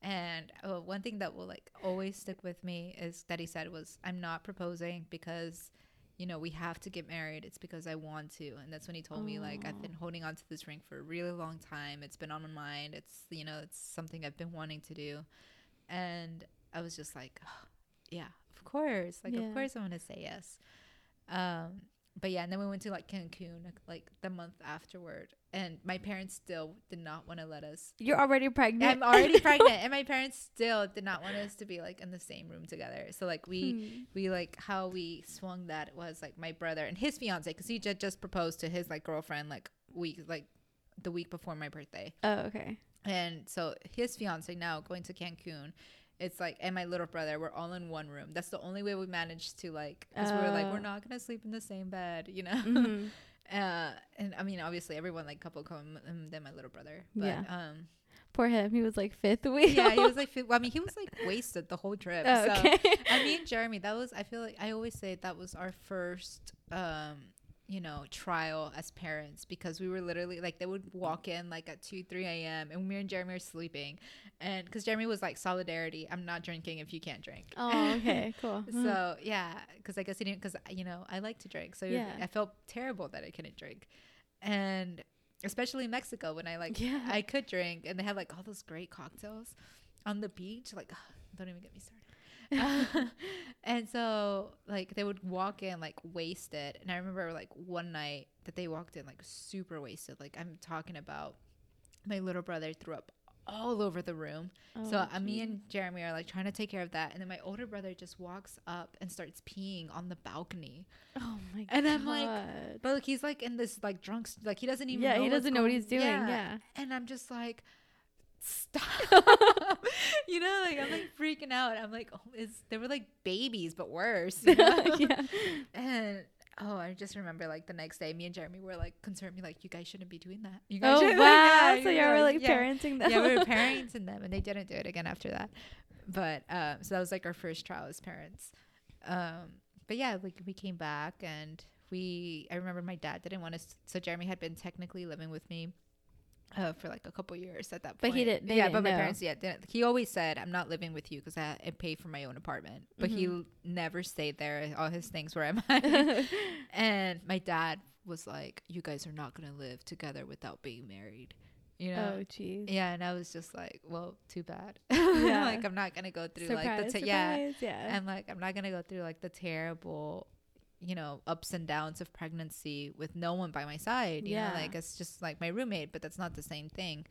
And uh, one thing that will like always stick with me is that he said was i'm not proposing because you know we have to get married it's because i want to. And that's when he told me like i've been holding on to this ring for a really long time. It's been on my mind. It's you know it's something i've been wanting to do. And i was just like yeah of course. Like Yeah. of course i'm gonna say yes. Um but yeah and then we went to like cancun like the month afterward and my parents still did not want to let us You're already pregnant. I'm already pregnant, and my parents still did not want us to be like in the same room together. So like we Hmm. we like how we swung that was like my brother and his fiance because he just just proposed to his like girlfriend like week like the week before my birthday, Oh, okay. and so his fiance now going to Cancun. It's like and my little brother we're all in one room. That's the only way we managed to like because we were like Oh. we're not gonna sleep in the same bed, you know. Mhm. uh, and I mean obviously everyone like couple come and then my little brother, but Yeah. um Poor him. He was like fifth wheel. yeah, he was like, fi- well, I mean, he was like wasted the whole trip. Oh, so, okay. and me and Jeremy, that was, I feel like I always say that was our first, um, you know, trial as parents because we were literally like, they would walk in like at 2, 3 a.m. and me and Jeremy are sleeping. And because Jeremy was like, solidarity, I'm not drinking if you can't drink. oh, okay. Cool. So hmm. yeah, because I guess he didn't. Because you know I like to drink, so Yeah. I felt terrible that I couldn't drink, and especially in Mexico when I like Yeah. I could drink, and they have like all those great cocktails on the beach. Like, don't even get me started. and so like they would walk in like wasted, and I remember like one night that they walked in like super wasted. Like I'm talking about my little brother threw up all over the room. So Oh, uh, me and Jeremy are like trying to take care of that, and then my older brother just walks up and starts peeing on the balcony. Oh my god. And I'm like, But like he's like in this like drunk, like he doesn't even yeah, know he doesn't know what he's doing. Yeah. And I'm just like, stop. you know, like I'm like freaking out. I'm like, oh, is they were like babies, but worse. You know? yeah. And oh, I just remember like the next day, me and Jeremy were like concerned, me like, you guys shouldn't be doing that. You guys Oh shouldn't-" wow. Yeah, so you were know, like yeah parenting them. yeah, we were parenting them, and they didn't do it again after that. But um, so that was like our first trial as parents. Um, but yeah, like we came back and we I remember my dad didn't want us so Jeremy had been technically living with me uh, for like a couple years at that point. But he didn't- yeah, didn't but my know. parents yeah didn't. He always said I'm not living with you because I, I pay for my own apartment. But he Mhm. l- never stayed there. All his things were at mine. and my dad was like, "You guys are not gonna live together without being married." You know. oh, jeez. Yeah, and I was just like, well, too bad. Yeah. like I'm not gonna go through Surprise, like the yeah, yeah. and like I'm not gonna go through like the terrible, you know, ups and downs of pregnancy with no one by my side. You Yeah. know, like it's just like my roommate, but that's not the same thing.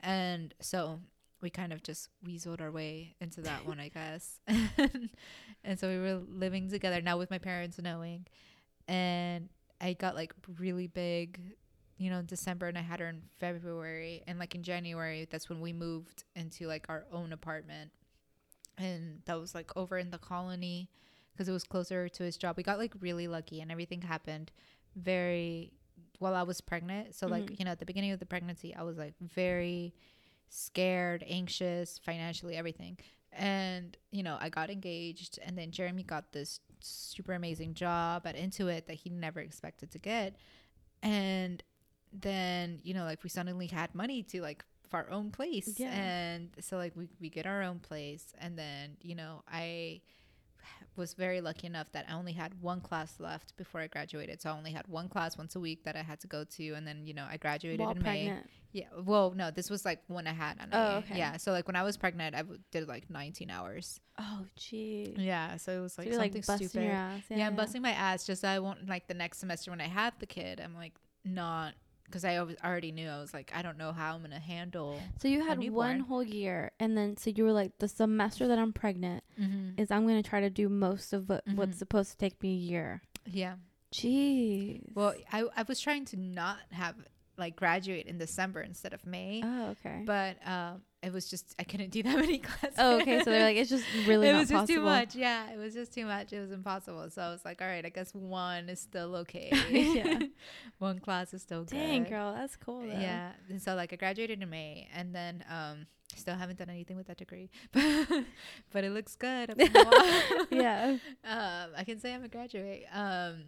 And so we kind of just weaseled our way into that one, I guess. and so we were living together now with my parents knowing, and I got like really big you know, in December and I had her in February. And like in January, that's when we moved into like our own apartment. And that was like over in the colony because it was closer to his job. We got like really lucky and everything happened very while I was pregnant. So, like, Mhm. you know, at the beginning of the pregnancy, I was like very scared, anxious, financially, everything. And, you know, I got engaged and then Jeremy got this super amazing job at Intuit that he never expected to get. And then you know like we suddenly had money to like for our own place Yeah. and so like we, we get our own place and then you know i was very lucky enough that i only had one class left before i graduated so i only had one class once a week that i had to go to and then you know i graduated While in may pregnant. yeah well no this was like when i had Oh, okay. yeah so like when i was pregnant i w- did like 19 hours Oh, jeez. yeah so it was So like like something busting stupid ass. yeah, I'm busting my ass just so I won't like the next semester when I have the kid. I'm like not because I always already knew I was like I don't know how I'm gonna handle. So you had one whole year, and then so you were like, the semester that I'm pregnant Mm-hmm. is I'm gonna try to do most of what, Mhm. what's supposed to take me a year. Yeah. Jeez. Well, I I was trying to not have like graduate in December instead of May, oh, okay. but um, it was just I couldn't do that many classes. oh, okay. So they're like, it's just really it not was just possible. too much. Yeah, it was just too much. It was impossible. So I was like, all right, I guess one is still okay. Yeah. one class is still Dang, good. girl, that's cool. Though. Yeah. And so like I graduated in May and then um still haven't done anything with that degree. but it looks good. up on the wall. Yeah. um I can say I'm a graduate. Um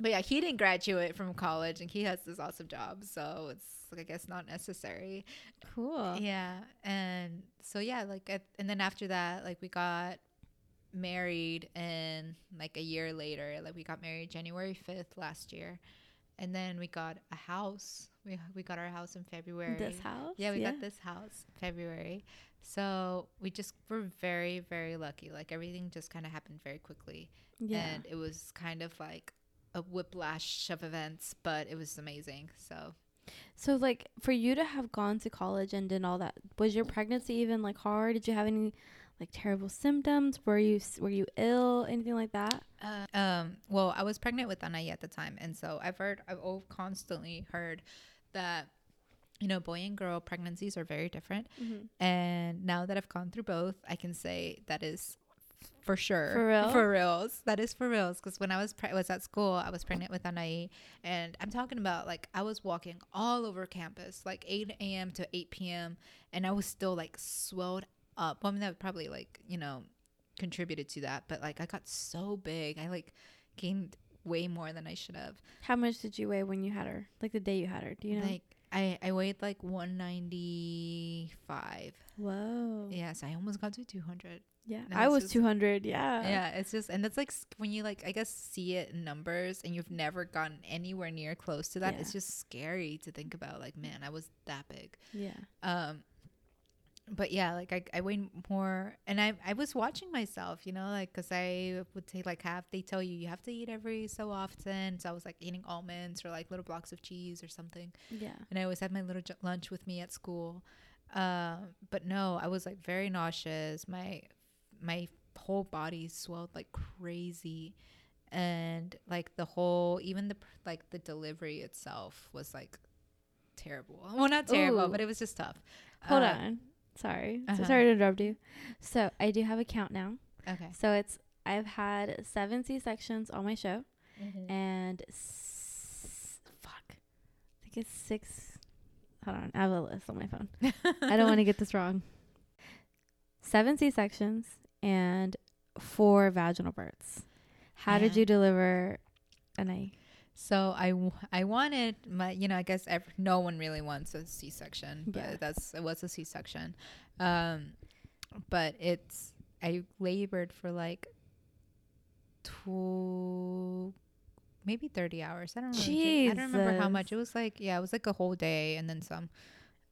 but yeah, he didn't graduate from college and he has this awesome job. So it's like I guess not necessary. Cool. Yeah. And so yeah, like at, and then after that like we got married and like a year later like we got married January 5th last year. And then we got a house. We we got our house in February. This house. Yeah, we got this house February. So we just were very, very lucky. Like everything just kind of happened very quickly. Yeah. And it was kind of like a whiplash of events, but it was amazing. So So like for you to have gone to college and did all that, was your pregnancy even like hard? Did you have any like terrible symptoms? Were you were you ill? Anything like that? uh, um well, I was pregnant with Anai at the time, and so I've heard I've constantly heard that you know, boy and girl pregnancies are very different. Mm-hmm. And now that I've gone through both, I can say that is for sure. For real? For reals. That is for reals. Because when I was pre- was at school, I was pregnant with Anai. And I'm talking about like I was walking all over campus, like 8 a.m. to 8 p.m. And I was still like swelled up. Well, I mean, that probably like, you know, contributed to that. But like I got so big. I like gained way more than I should have. How much did you weigh when you had her? Like the day you had her? Do you know? Like I, I weighed like 195. Whoa. Yes, I almost got to 200. No, I was just- 200. Yeah. yeah it's just and that's like when you like i guess see it in numbers and you've never gotten anywhere near close to that it's just scary to think about like man i was that big Yeah. um but yeah like i, I weighed more and i i was watching myself you know like because i would take like have they tell you you have to eat every so often so i was like eating almonds or like little blocks of cheese or something Yeah. and I always had my little ju- lunch with me at school. Um, but no, I was like very nauseous. My my whole body swelled like crazy, and like the whole even the like the delivery itself was like terrible. Well, not terrible, Ooh. but it was just tough. Hold Uh, on. Sorry. So uh-huh. sorry to interrupt you. So I do have a count now. Okay. So it's I've had seven C sections on my show Mm-hmm. and s- fuck, I think it's six. Hold on, I have a list on my phone. I don't want to get this wrong. Seven C sections and four vaginal births. How did you deliver And I So I, w- I wanted my, you know, I guess ev- no one really wants a C section, but Yeah. that's it was a C section. Um, but it's I labored for like two, maybe thirty hours. I don't know. I don't remember how much. It was like yeah, it was like a whole day and then some.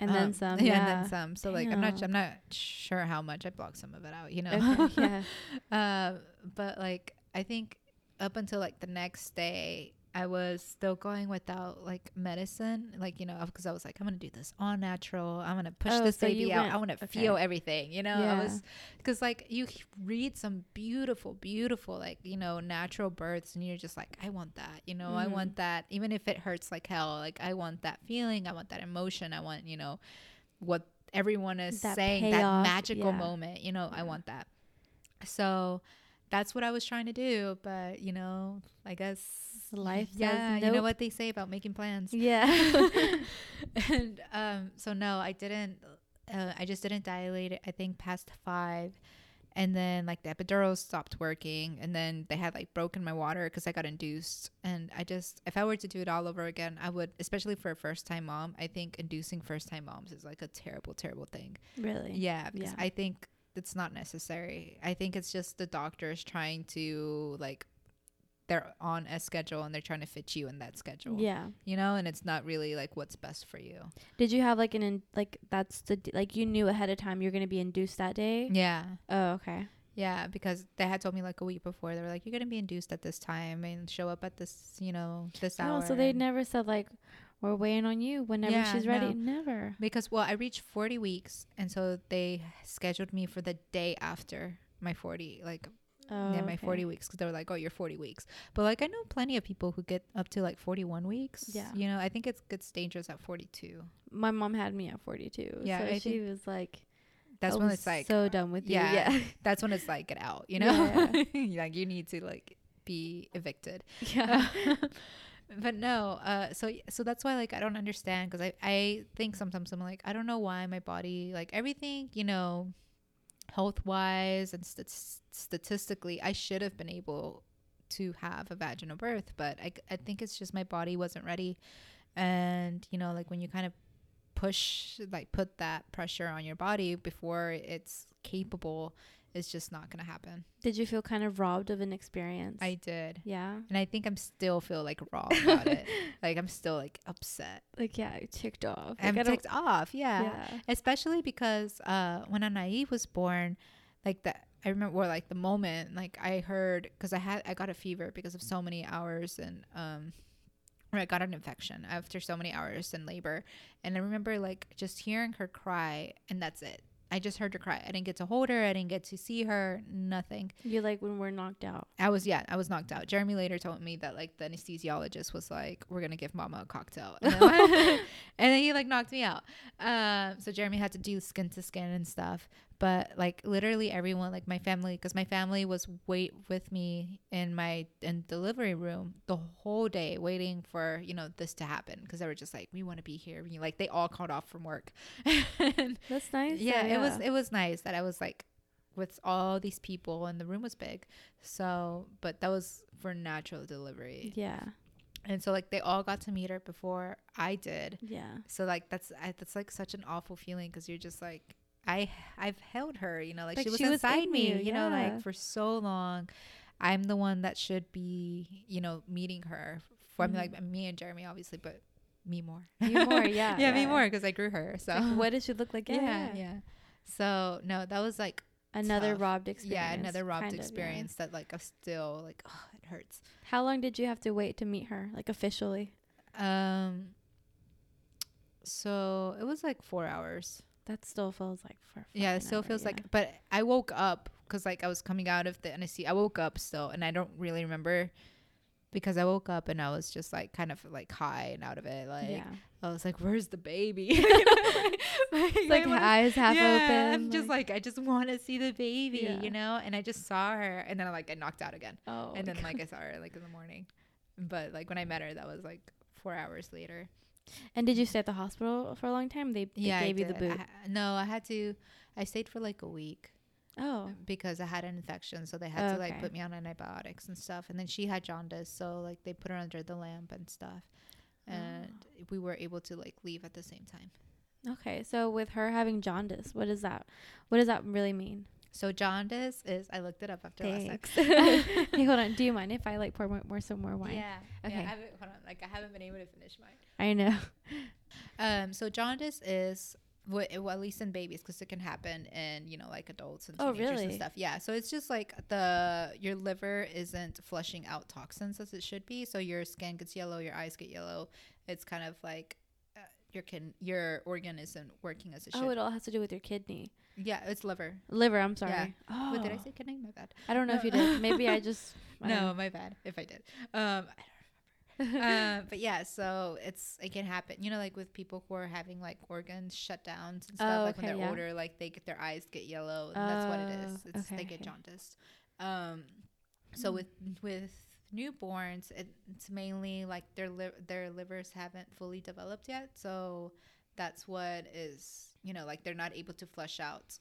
And then Um, some. Yeah, Yeah. and then some. So like I'm not I'm not sure how much I blocked some of it out. You know. Okay, yeah. Uh, but like I think up until like the next day, I was still going without like medicine, like you know, because I was like, I'm gonna do this all natural. I'm gonna push Oh, this so baby out. I want to okay. feel everything, you know. I was because like you read some beautiful, beautiful like you know natural births, and you're just like, I want that, you know, I Mhm. want that, even if it hurts like hell. Like I want that feeling. I want that emotion. I want you know what everyone is That saying payoff, that magical yeah. moment. You know, I want that. So that's what I was trying to do, but you know, I guess Life Yeah, you know what they say about making plans. Yeah. and um, so no, I didn't. Uh, I just didn't dilate it. I think past five, and then like the epidural stopped working, and then they had like broken my water because I got induced. And I just, if I were to do it all over again, I would, especially for a first time mom. I think inducing first time moms is like a terrible, terrible thing. really. Yeah, Yeah. I think it's not necessary. I think it's just the doctors trying to like they're on a schedule and they're trying to fit you in that schedule. Yeah. You know, and it's not really like what's best for you. Did you have like an in, like that's the d- like you knew ahead of time you're gonna be induced that day? Yeah. Oh, okay. Yeah, because they had told me like a week before. They were like, "You're gonna be induced at this time and show up at this, you know, this hour." Oh, so they never said like we're waiting on you whenever Yeah, she's ready. no. Never. because well, I reached 40 weeks, and so they scheduled me for the day after my 40, like Oh, yeah, my okay. 40 weeks because they were like, oh, you're 40 weeks. But like, I know plenty of people who get up to like 41 weeks. Yeah. You know, I think it gets dangerous at 42. My mom had me at 42. Yeah, so I she was like, That's when it's like, so done with yeah, you. Yeah. that's when it's like, get out, you know? like, you need to like be evicted. yeah. But no, uh, so so that's why like I don't understand because I I think sometimes I'm like I don't know why my body like everything you know, health wise and stat- statistically I should have been able to have a vaginal birth, but I I think it's just my body wasn't ready, and you know like when you kind of push like put that pressure on your body before it's capable, it's just not gonna happen. Did you feel kind of robbed of an experience? I did. yeah. And I think I'm still feel like raw about it. Like I'm still like upset. Like yeah, I ticked off. Like, I'm ticked off. Yeah. Yeah. Especially because uh when Anai was born, like that I remember well, like the moment like I heard because I had I got a fever because of so many hours and um or I got an infection after so many hours in labor. And I remember like just hearing her cry and that's it. I just heard her cry. I didn't get to hold her. I didn't get to see her. Nothing. You like when we're knocked out. I was yeah, I was knocked out. Jeremy later told me that like the anesthesiologist was like, "We're gonna give Mama a cocktail," and then, and then he like knocked me out. Um, so Jeremy had to do skin to skin and stuff. But like literally everyone, like my family, because my family was wait with me in my in delivery room the whole day, waiting for you know this to happen, because they were just like, "We want to be here." We, like they all called off from work. and That's nice. yeah, though, it was it was nice that I was like with all these people and the room was big. So, but that was for natural delivery. Yeah. And so like they all got to meet her before I did. Yeah. So like that's I, that's like such an awful feeling cuz you're just like I I've held her, you know, like, Like, she was she was in me, you, you know, yeah. like for so long. I'm the one that should be, you know, meeting her. For Mhm. like me and Jeremy obviously, but me more. You more, yeah, yeah, me more because I grew her. So Like, what does she look like? Yeah. yeah, yeah. So no, that was like Another Tough. robbed experience. yeah another robbed kind of, yeah. experience that like I'm still like oh it hurts. How long did you have to wait to meet her, like officially? Um. So it was like four hours. That still feels like for. Yeah, it still feels yeah. like. But I woke up because like I was coming out of the anesthesia. I woke up still, and I don't really remember because I woke up and I was just like kind of like high and out of it. Like yeah. I was like, "Where's the baby?" Like, like wanna- eyes half yeah, open. I'm just like, I just want to see the baby, Yeah. you know. And I just saw her, and then I like I knocked out again, oh, and then God. like I saw her like in the morning, but like when I met her, that was like four hours later. And did you stay at the hospital for a long time? They, they yeah, gave you the did. I boot. no, I had to. I stayed for like a week. Oh. Um, because I had an infection, so they had to like put me on antibiotics and stuff. And then she had jaundice, so like they put her under the lamp and stuff, oh. and we were able to like leave at the same time. Okay. So with her having jaundice, what is that? What does that really mean? So jaundice is I looked it up after last time. Thanks. hey, hold on. Do you mind if I like pour more, more some more wine? Yeah. Okay. Yeah, I haven't, hold on. Like I haven't been able to finish mine. I know. Um. So jaundice is. What, well, at least in babies, because it can happen in you know like adults and Oh, teenagers and stuff. Yeah, so it's just like the your liver isn't flushing out toxins as it should be, so your skin gets yellow, your eyes get yellow. It's kind of like uh, your can your organ isn't working as it should. Oh, it all has to do with your kidney, yeah, it's liver. liver. I'm sorry. Oh, What did I say? Kidney? My bad. I don't know if you did. Maybe I just. I no, my bad. If I did. Um, I don't remember. Uh, but yeah, so it's it can happen. You know, like with people who are having like organs shut downs and stuff. Oh, like when they're yeah. older, like they get their eyes get yellow, and that's what it is. Oh, It's they get okay. jaundiced. Um, so Mm. with with newborns, it, it's mainly like their li- their livers haven't fully developed yet. So that's what is you know like they're not able to flush out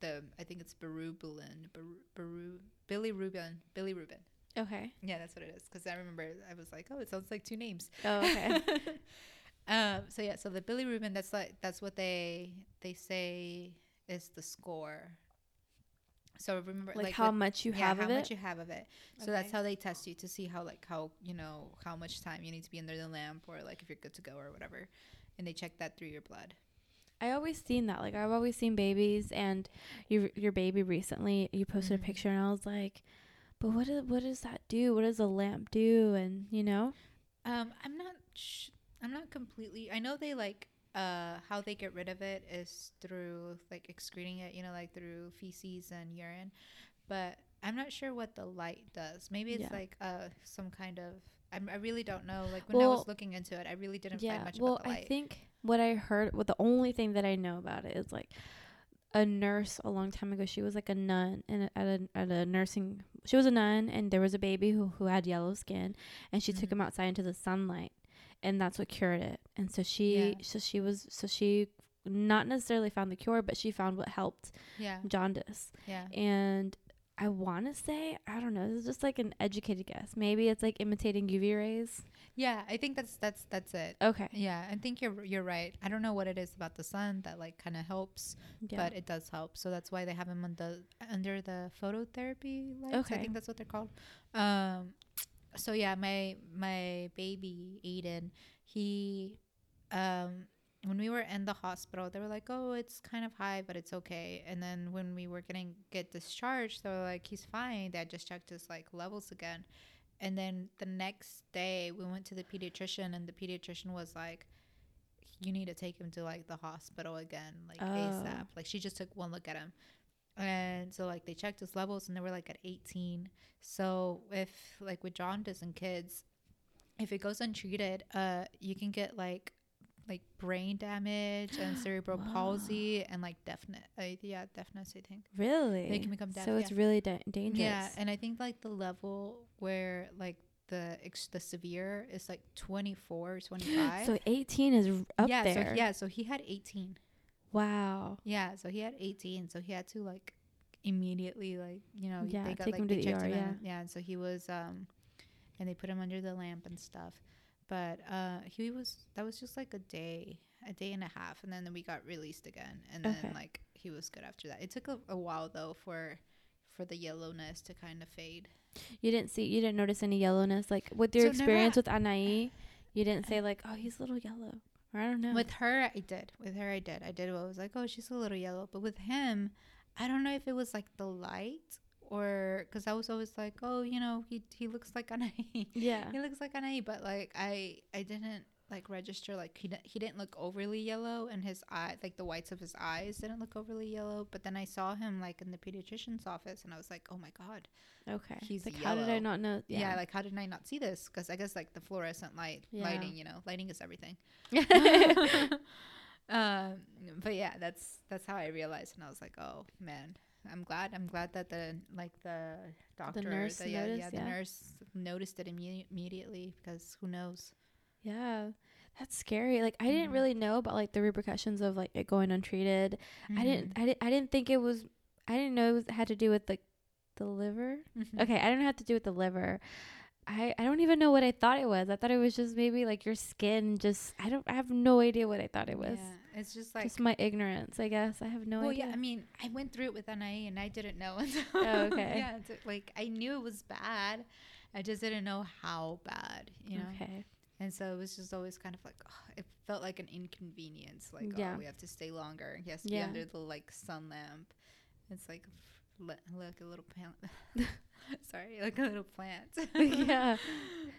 the I think it's beru, beru, bilirubin, bilirubin. Okay. Yeah, that's what it is. Because I remember I was like, oh, it sounds like two names. Oh, okay. um. So yeah. So the bilirubin. That's like that's what they they say is the score. So remember, like, like, how with- much you yeah, have how of much it. you have of it. So that's how they test you to see how like how you know how much time you need to be under the lamp or like if you're good to go or whatever, and they check that through your blood. I always seen that. Like I've always seen babies, and your your baby recently. You posted Mhm. a picture, and I was like, "But what is, what does that do? What does a lamp do?" And you know, Um, I'm not. Sh- I'm not completely. I know they like. Uh, how they get rid of it is through like excreting it. You know, like through feces and urine. But I'm not sure what the light does. Maybe it's Yeah. like uh some kind of. I'm, I really don't know. Like when I was looking into it, I really didn't yeah. find much Well, about the I think what I heard, what the only thing that I know about it is like a nurse a long time ago. She was like a nun and at a at a nursing. She was a nun, and there was a baby who who had yellow skin, and she took Mhm. him outside into the sunlight, and that's what cured it. And so she, Yeah. so she was, so she not necessarily found the cure, but she found what helped yeah, jaundice. yeah. And I want to say, I don't know, this is just like an educated guess. Maybe it's like imitating UV rays. Yeah, I think that's that's that's it. Okay. Yeah, I think you're you're right. I don't know what it is about the sun that like kind of helps, Yeah. but it does help. So that's why they have him on the under the phototherapy lights. Okay. I think that's what they're called. Um, so yeah, my my baby Aiden, he, um, when we were in the hospital, they were like, "Oh, it's kind of high, but it's okay." And then when we were getting get discharged, they were like, "He's fine." They just checked his like levels again. And then the next day, we went to the pediatrician, and the pediatrician was like, "You need to take him to like the hospital again, like Oh. ASAP." Like she just took one look at him, and so like they checked his levels, and they were like at 18. So if like with jaundice in kids, if it goes untreated, uh, you can get like like brain damage and cerebral Wow. palsy and like deafness. Uh, yeah, deafness. I think. really? They can become deaf, So it's yeah. really da- dangerous. Yeah, and I think like the level where like the ex- the severe is like 24, 25. So 18 is r- up yeah, there. so yeah, so he had 18. Wow. Yeah, so he had 18, so he had to like immediately like, you know, Yeah, they got take like him to they the checked ER, him yeah. in, yeah, and so he was um and they put him under the lamp and stuff. But uh he was that was just like a day, a day and a half and then we got released again and then Okay. like he was good after that. It took a, a while though for for the yellowness to kind of fade. You didn't see, you didn't notice any yellowness. Like with your So experience with Anai, you didn't say like, oh, he's a little yellow. Or I don't know. With her, I did. With her, I did. I did. I was like, oh, she's a little yellow. But with him, I don't know if it was like the light or because I was always like, oh, you know, he he looks like Anahi. yeah. he looks like Anahi, but like I I didn't like register like he he didn't look overly yellow and his eye like the whites of his eyes didn't look overly yellow. But then I saw him like in the pediatrician's office and I was like, oh my god, Okay. He's like, how did I not know? yeah, like how did I not see this? Because I guess like the fluorescent light Yeah. lighting, you know, lighting is everything. um but yeah that's that's how i realized and i was like oh man i'm glad i'm glad that the like the doctor the nurse the, yeah, yeah the yeah. nurse noticed it imme- immediately because who knows yeah. That's scary. Like I didn't Mhm. really know about like the repercussions of like it going untreated. I Mm-hmm. didn't I didn't I didn't think it was I didn't know it was, had to do with the the liver. Mhm. Okay, I didn't have to do with the liver. I, I don't even know what I thought it was. I thought it was just maybe like your skin just I don't I have no idea what I thought it was. Yeah, it's just like just my ignorance, I guess. I have no well, idea. Well, yeah. I mean, I went through it with NIE and I didn't know. Oh, okay. yeah, like I knew it was bad. I just didn't know how bad. You know. Okay. And so it was just always kind of like oh, it felt like an inconvenience. Like Yeah. oh, we have to stay longer. He has to Yeah. be under the like sun lamp. It's like li- like a little plant. Sorry, like a little plant. yeah.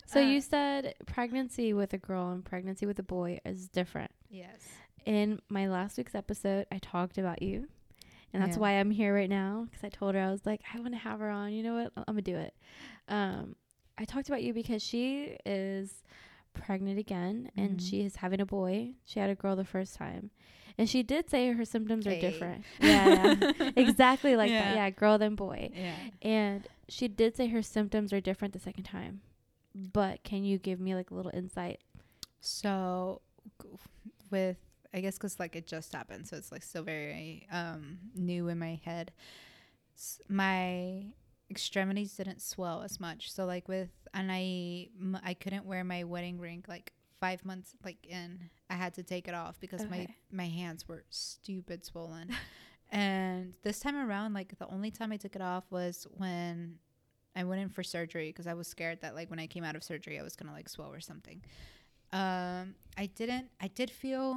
So Uh, you said pregnancy with a girl and pregnancy with a boy is different. yes. In my last week's episode, I talked about you. And that's Yeah. why I'm here right now because I told her I was like, I want to have her on. You know what? I'm gonna do it. Um, I talked about you because she is pregnant again and Mhm. she is having a boy. She had a girl the first time, and she did say her symptoms are different. Yeah, yeah. exactly like that. Yeah. Yeah, girl than boy. Yeah. And she did say her symptoms are different the second time. But can you give me like a little insight? So with I guess because like it just happened, so it's like still very um new in my head. S- my extremities didn't swell as much. So like with and I m- I couldn't wear my wedding ring like five months like in. I had to take it off because my my hands were stupid swollen. and this time around, like the only time I took it off was when I went in for surgery because I was scared that like when I came out of surgery I was gonna like swell or something. Um, I didn't. I did feel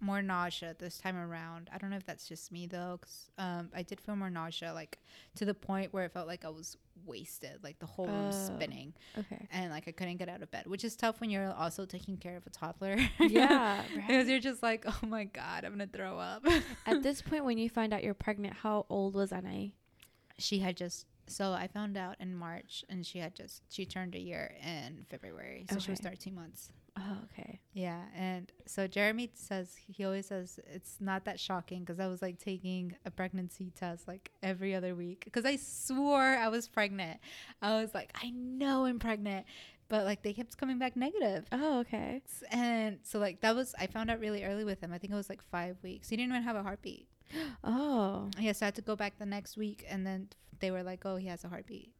more nausea this time around. I don't know if that's just me though, 'cause, um, I did feel more nausea, like to the point where it felt like I was wasted, like the whole room Oh. spinning, Okay. and like I couldn't get out of bed, which is tough when you're also taking care of a toddler. Yeah, because you're just like, oh my god, I'm gonna throw up. At this point, when you find out you're pregnant, how old was Anai? she had just. So I found out in March, and she had just she turned a year in February, so she was 13 months. Oh, okay. Yeah, and so Jeremy says he always says it's not that shocking because I was like taking a pregnancy test like every other week because I swore I was pregnant. I was like, I know I'm pregnant, but like they kept coming back negative. Oh, okay. And so like that was I found out really early with him. I think it was like five weeks. He didn't even have a heartbeat. Oh, Yeah, so I had to go back the next week, and then they were like, oh, he has a heartbeat.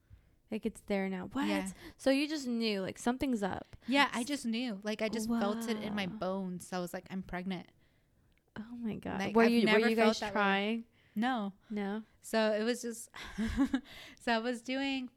Like it's there now. What? Yeah. So you just knew like something's up. Yeah, I just knew. Like I just felt it in my bones. I was like, I'm pregnant. Oh my god. Like, were I've you were you guys that way. trying? No. No. So it was just so I was doing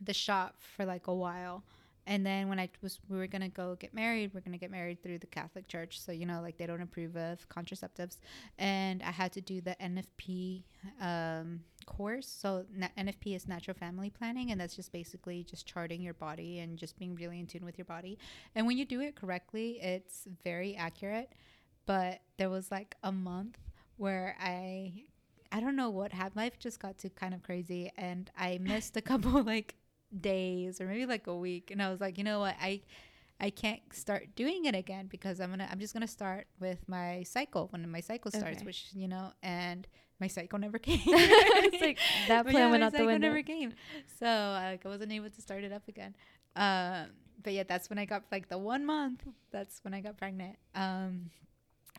the shop for like a while. And then when I was we were gonna go get married, we're gonna get married through the Catholic Church. So, you know, like they don't approve of contraceptives. And I had to do the NFP um course. So na- NFP is natural family planning and that's just basically just charting your body and just being really in tune with your body. And when you do it correctly, it's very accurate. But there was like a month where I I don't know what happened. Life just got too kind of crazy, and I missed a couple like days or maybe like a week. And I was like, you know what, I I can't start doing it again because I'm gonna I'm just gonna start with my cycle when my cycle starts, Okay. which you know, and my cycle never came. it's like that plan yeah, went out the window. never came, so like I wasn't able to start it up again. Um, but yeah, that's when I got like the one month. That's when I got pregnant. Um,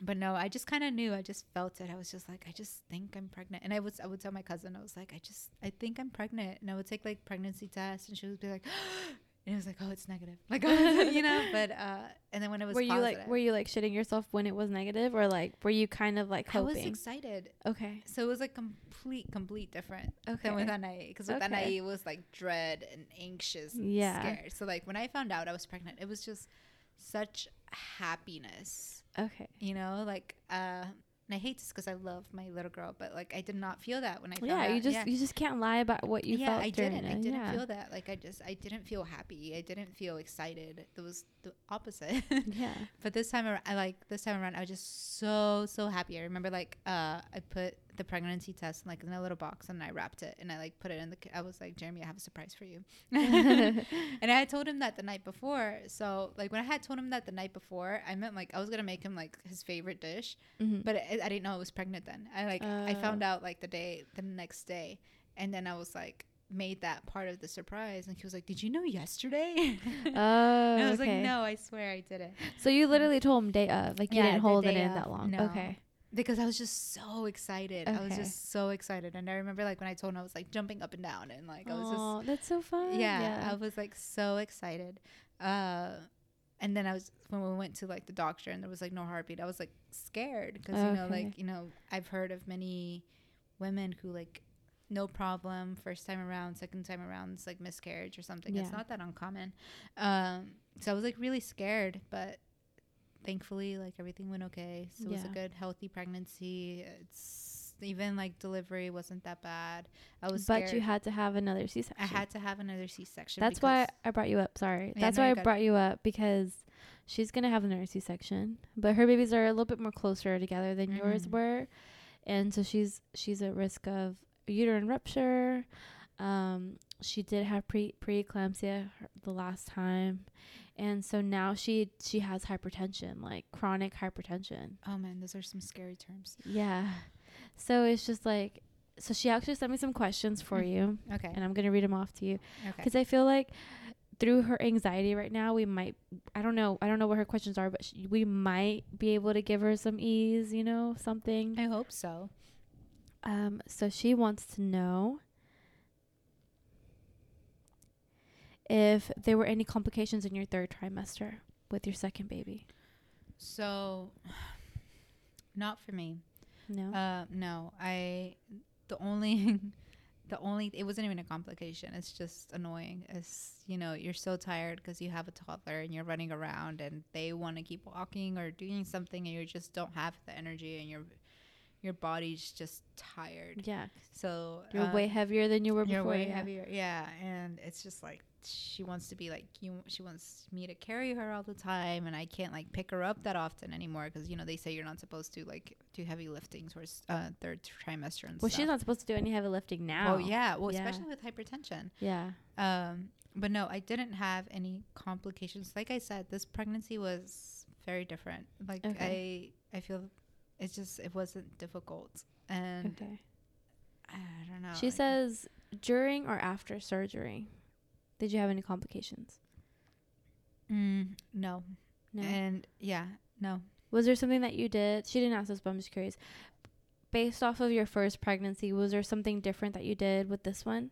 but no, I just kind of knew. I just felt it. I was just like, I just think I'm pregnant. And I would I would tell my cousin, I was like, I just I think I'm pregnant. And I would take like pregnancy tests, and she would be like, and it was like, oh, it's negative, like you know. But uh, and then when it was were you positive, like were you like shitting yourself when it was negative or like were you kind of like I was excited. okay. So it was like complete, complete different Okay. than with NIE. Because with Okay. NIE, it was like dread and anxious and Yeah. scared. So like when I found out I was pregnant, it was just such happiness, Okay. you know? Like, uh, and I hate this because I love my little girl, but like I did not feel that when I Yeah, you just yeah. you just can't lie about what you yeah, felt I didn't. I didn't yeah. feel that. Like I just, I didn't feel happy. I didn't feel excited. It was the opposite. yeah. But this time around, I like this time around, I was just so so happy. I remember like uh, I put the pregnancy test in, like in a little box and I wrapped it and I like put it in the. I was like, Jeremy, I have a surprise for you. and I had told him that the night before. So like when I had told him that the night before, I meant like I was gonna make him like his favorite dish, Mhm. but I, I didn't know I was pregnant then. I like I Oh. found out like the day the next day, and then I was like made that part of the surprise and he was like did you know yesterday Oh, i was okay. like no i swear i did it So you literally told him day of, like you Yeah, didn't hold it in of. that long. No. Okay. Because I was just so excited. I was just so excited, and I remember like when I told him I was like jumping up and down, and like I was just Oh, that's so fun. yeah, I was like so excited. Uh, and then I was when we went to like the doctor and there was like no heartbeat. I was like scared because you know like you know I've heard of many women who like no problem first time around, second time around it's like miscarriage or something. It's not that uncommon. Um, so I was like really scared, but thankfully like everything went okay. So it was a good healthy pregnancy. It's even like delivery wasn't that bad. I was but scared. you had to have another C-section. I had to have another C-section. That's why I brought you up. Sorry. Yeah, That's why I brought you up because she's gonna have another C-section, but her babies are a little bit more closer together than yours Mhm. were, and so she's she's at risk of uterine rupture. Um, she did have pre preeclampsia her- the last time, and so now she she has hypertension, like chronic hypertension. Oh man, those are some scary terms. Yeah. So it's just like, so she actually sent me some questions for Mm. you, Okay. and I'm gonna read them off to you Okay. because I feel like through her anxiety right now, we might, I don't know, I don't know what her questions are, but sh we might be able to give her some ease, you know, something. I hope so. Um, so she wants to know if there were any complications in your third trimester with your second baby. So, not for me. No. Uh, no. I the only the only it wasn't even a complication. It's just annoying. It's you know you're so tired because you have a toddler and you're running around and they want to keep walking or doing something and you just don't have the energy and your your body's just tired. yeah. So You're uh, way heavier than you were You're before. way yeah. heavier, yeah. And it's just like she wants to be like you. She wants me to carry her all the time, and I can't like pick her up that often anymore because you know they say you're not supposed to like do heavy lifting towards uh, third trimester and Well, stuff. she's not supposed to do any heavy lifting now. Oh yeah, well Yeah. especially with hypertension. Yeah. Um, but no, I didn't have any complications. Like I said, this pregnancy was very different. Like Okay. I, I feel it's just it wasn't difficult, and Okay. I don't know. She like- says during or after surgery, did you have any complications? mm, no, No. and yeah, no. was there something that you did? She didn't ask this, but I'm just curious. Based off of your first pregnancy, was there something different that you did with this one,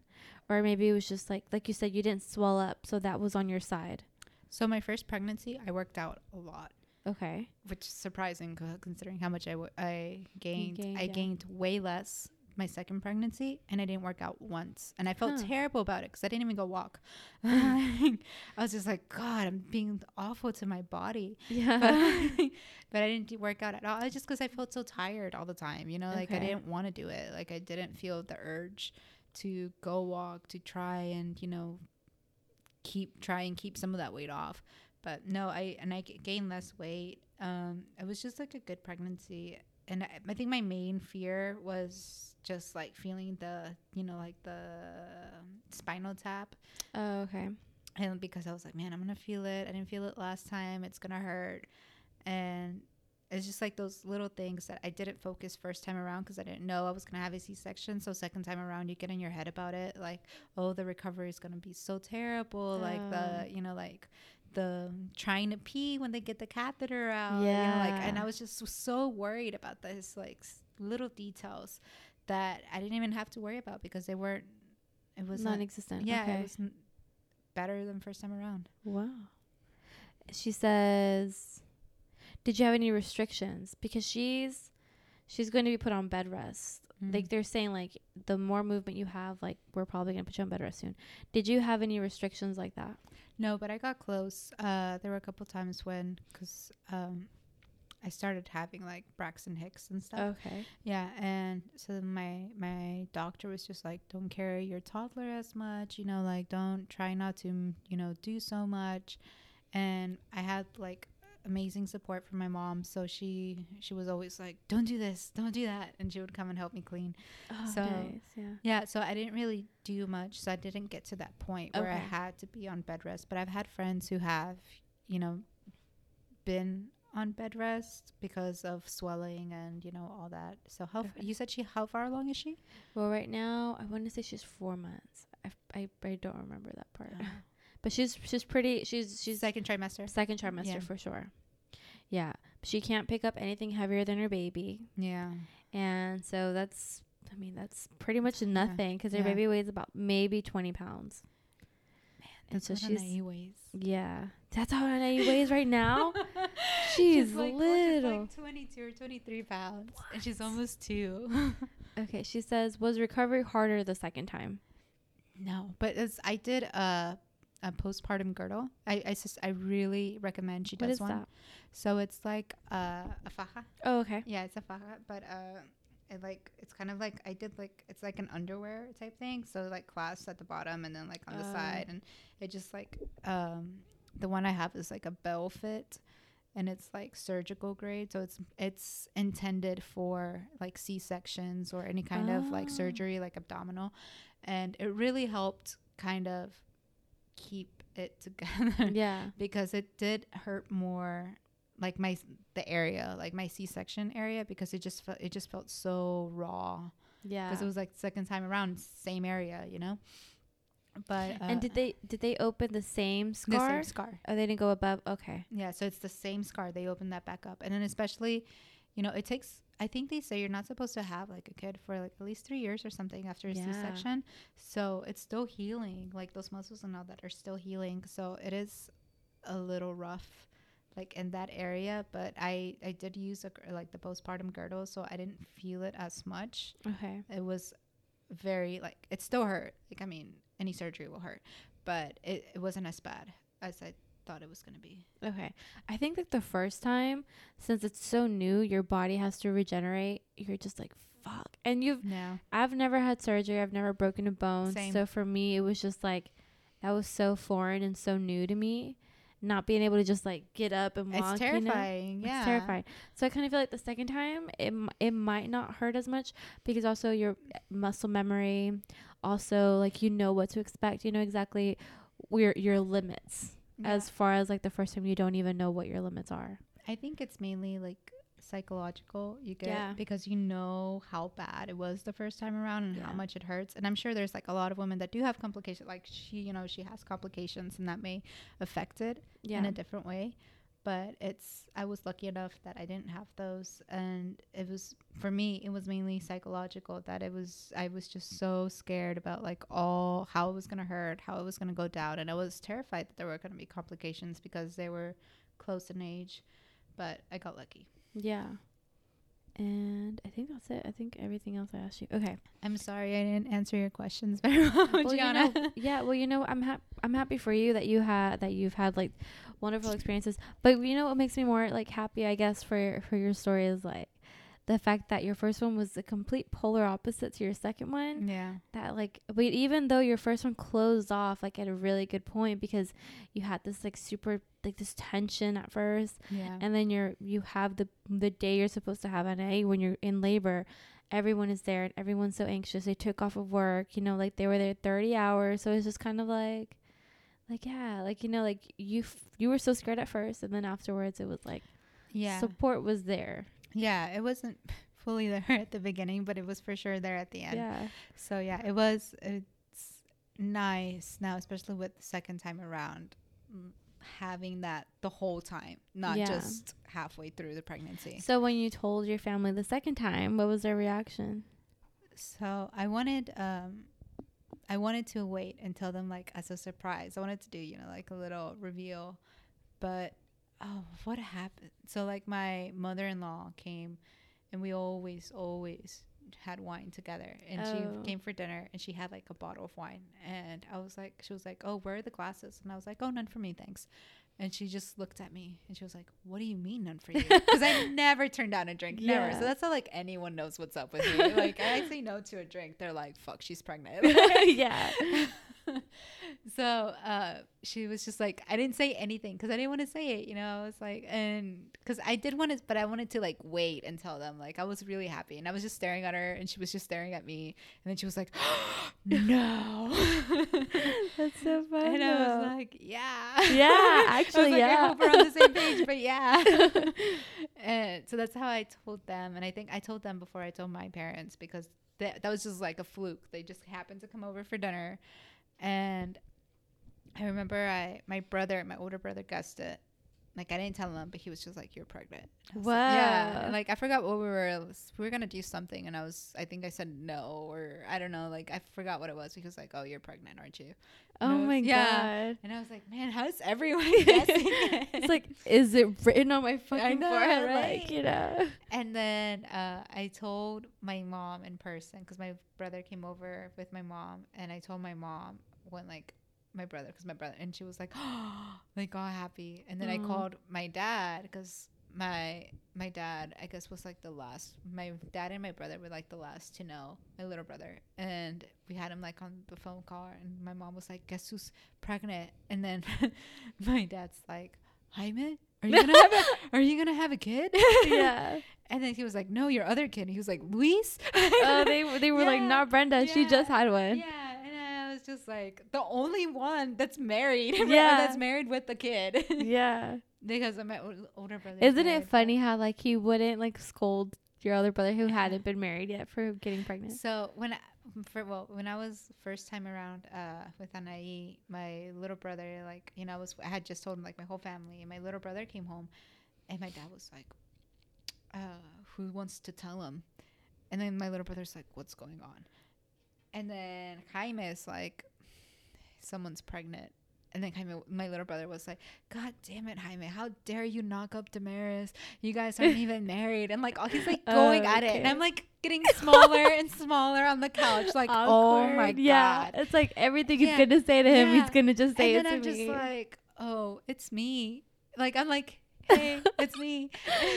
or maybe it was just like like you said, you didn't swell up, so that was on your side. So my first pregnancy, I worked out a lot, Okay. which is surprising considering how much I, w- I gained. gained, I yeah. gained way less my second pregnancy, and I didn't work out once, and I felt Huh. terrible about it because I didn't even go walk. I was just like, God, I'm being awful to my body, but, Yeah. but I didn't work out at all. It's just because I felt so tired all the time. You know, like I didn't want to do it. Like I didn't feel the urge to go walk to try and you know keep try and keep some of that weight off. But no, I and I gained less weight. Um, it was just like a good pregnancy, and I, I think my main fear was just like feeling the you know like the spinal tap, oh, okay. and because I was like, man, I'm gonna feel it. I didn't feel it last time. It's gonna hurt, and it's just like those little things that I didn't focus first time around because I didn't know I was gonna have a C-section. So second time around, you get in your head about it, like, oh, the recovery is gonna be so terrible. Like Oh. the, you know, like the trying to pee when they get the catheter out. You know, like, and I was just so worried about this, like little details that I didn't even have to worry about because they weren't. It was non-existent. Yeah, Okay. it was n- better than first time around. Wow. She says, "Did you have any restrictions? Because she's she's going to be put on bed rest. Mm-hmm. Like they're saying, like the more movement you have, like we're probably to put you on bed rest soon. Did you have any restrictions like that? No, but I got close. Uh, there were a couple times when, because um, I started having like Braxton Hicks and stuff. Okay. Yeah, and so my my doctor was just like, don't carry your toddler as much. You know, like don't try not to, mm, you know, do so much. And I had like amazing support from my mom, so she she was always like, don't do this, don't do that, and she would come and help me clean. Oh, So- nice. Yeah. Yeah, so I didn't really do much. So I didn't get to that point where I had to be on bed rest. But I've had friends who have, you know, been on bed rest because of swelling and you know all that. So how f- you said she how far along is she? Well, right now I want to say she's four months. I, I, I don't remember that part, oh. But she's she's pretty. She's she's second trimester. second trimester Yeah. for sure. Yeah, she can't pick up anything heavier than her baby, Yeah. and so that's. I mean, that's pretty much nothing because her Yeah. baby weighs about maybe 20 pounds. and so what she's weighs. yeah, that's how Anae weighs right now. She's like, little. she's like 22 or 23 pounds. And she's almost two. Okay, she says was recovery harder the second time. no, but it's, I did a, a postpartum girdle. I, I, just, I really recommend she What does is one. that? So it's like uh, a faja. Oh, okay. Yeah, it's a faja, but uh, it like it's kind of like I did like it's like an underwear type thing. So like clasps at the bottom and then like on the Oh. side, and it just like um, the one I have is like a Bellefit, and it's like surgical grade. So it's it's intended for like C sections or any kind of like Oh. surgery, like abdominal, and it really helped kind of keep it together Yeah. because it did hurt more like my the area like my c-section area because it just felt it just felt so raw Yeah. because it was like second time around same area you know but uh, and did they did they open the same the scar? same scar Oh, they didn't go above. Okay. yeah so it's the same scar they opened that back up and then especially you know it takes i think they say you're not supposed to have like a kid for like at least three years or something after a Yeah. c-section. So it's still healing. Like those muscles and all that are still healing. So it is a little rough like in that area but i i did use a, like the postpartum girdle so i didn't feel it as much. Okay. it was very like it still hurt. Like i mean any surgery will hurt but it, it wasn't as bad as i thought it was going to be Okay. I think that the first time, since it's so new, your body has to regenerate. You're just like, fuck. And you've, no I've never had surgery. I've never broken a bone. Same. So for me, it was just like, that was so foreign and so new to me. Not being able to just like get up and walk. it's you know? terrifying yeah It's terrifying. So I kind of feel like the second time it it might not hurt as much because also your eh, muscle memory, also like you know what to expect. You know exactly your your limits. Yeah. As far as like the first time you don't even know what your limits are. I think it's mainly like psychological you get Yeah. because you know how bad it was the first time around and how much it hurts and i'm sure there's like a lot of women that do have complications like she you know she has complications and that may affect it Yeah. in a different way but it's i was lucky enough that i didn't have those and it was for me it was mainly psychological that it was i was just so scared about like all how it was going to hurt how it was going to go down and i was terrified that there were going to be complications because they were close in age but i got lucky Yeah. And I think that's it. I think everything else I asked you. Okay. i'm sorry i didn't answer your questions very well, Well, you Gianna. know, yeah. Well, you know, I'm happy. I'm happy for you that you had that you've had like wonderful experiences. But you know what makes me more like happy, I guess, for for your story is like the fact that your first one was the complete polar opposite to your second one. yeah That like, but even though your first one closed off like at a really good point because you had this like super like this tension at first, yeah and then you're you have the the day you're supposed to have an A when you're in labor. Everyone is there and everyone's so anxious. They took off of work, you know, like they were there 30 hours. So it's just kind of like, like yeah, like you know, like you f- you were so scared at first, and then afterwards it was like yeah support was there. yeah it wasn't fully there at the beginning but it was for sure there at the end Yeah, So yeah, it was it's nice now, especially with the second time around, mm, having that the whole time, not Yeah. just halfway through the pregnancy. So when you told your family the second time, what was their reaction? So I wanted um I wanted to wait and tell them like as a surprise. I wanted to do, you know, like a little reveal. But oh, what happened? So like my mother-in-law came and we always always had wine together and Oh. she came for dinner and she had like a bottle of wine and I was like she was like, "Oh, where are the glasses?" And I was like, "Oh, none for me, thanks." And she just looked at me and she was like, "What do you mean none for you?" Because I never turned down a drink, never. Yeah. So that's how like anyone knows what's up with me. Like I say no to a drink, they're like, "Fuck, she's pregnant." yeah. So uh, she was just like, I didn't say anything because I didn't want to say it, you know. I was like, and because I did want to, but I wanted to like wait and tell them. Like I was really happy, and I was just staring at her, and she was just staring at me, and then she was like, "No," That's so funny. and I was like, "Yeah, Yeah, I actually, like, I hope we're on the same page, but yeah. and so that's how I told them, and I think I told them before I told my parents because that that was just like a fluke. They just happened to come over for dinner, and I remember I my brother, my older brother, guessed it, like I didn't tell him, but he was just like, "You're pregnant." Was like, yeah. Wow. Like I forgot what we were. We were gonna do something, and I was. I think I said no, or I don't know. Like I forgot what it was. He was like, "Oh, you're pregnant, aren't you?" And Oh was- my yeah. god. And I was like, "Man, how's everyone guessing?" it?" It's like, is it written on my fucking know, forehead? right? Like, you know. And then uh, I told my mom in person because my brother came over with my mom, and I told my mom when like my brother because my brother and she was like, like all happy. And then I Mm. called my dad because my my dad I guess was like the last. My dad and my brother were like the last to know. My little brother, and we had him like on the phone call, and my mom was like, "Guess who's pregnant?" And then my dad's like, "Jaime." Are you gonna have a, Are you gonna have a kid? yeah. And then he was like, "No, your other kid." And he was like, "Luis." Oh, they were- they were like, not Brenda. She just had one. Yeah, I just like, the only one that's married. Yeah. that's married with the kid. Yeah. because my older brother. Isn't it funny how like he wouldn't like scold your other brother who hadn't been married yet for getting pregnant? So when I, for well when I was first time around uh with Anai, my little brother like you know I was I had just told him like my whole family and my little brother came home, and my dad was like, uh, who wants to tell him? And then my little brother's like, what's going on? And then Jaime is like, someone's pregnant. And then Jaime, my little brother was like, God damn it, Jaime, how dare you knock up Damaris? You guys aren't even married. And like, all he's like oh, going at it. And I'm like getting smaller and smaller on the couch. Like, oh my Awkward. Yeah. God. It's like everything Yeah. he's gonna say to him, Yeah. he's gonna just say it to me. and it then to I'm me. just like, oh, it's me. Like, I'm like, hey, it's me.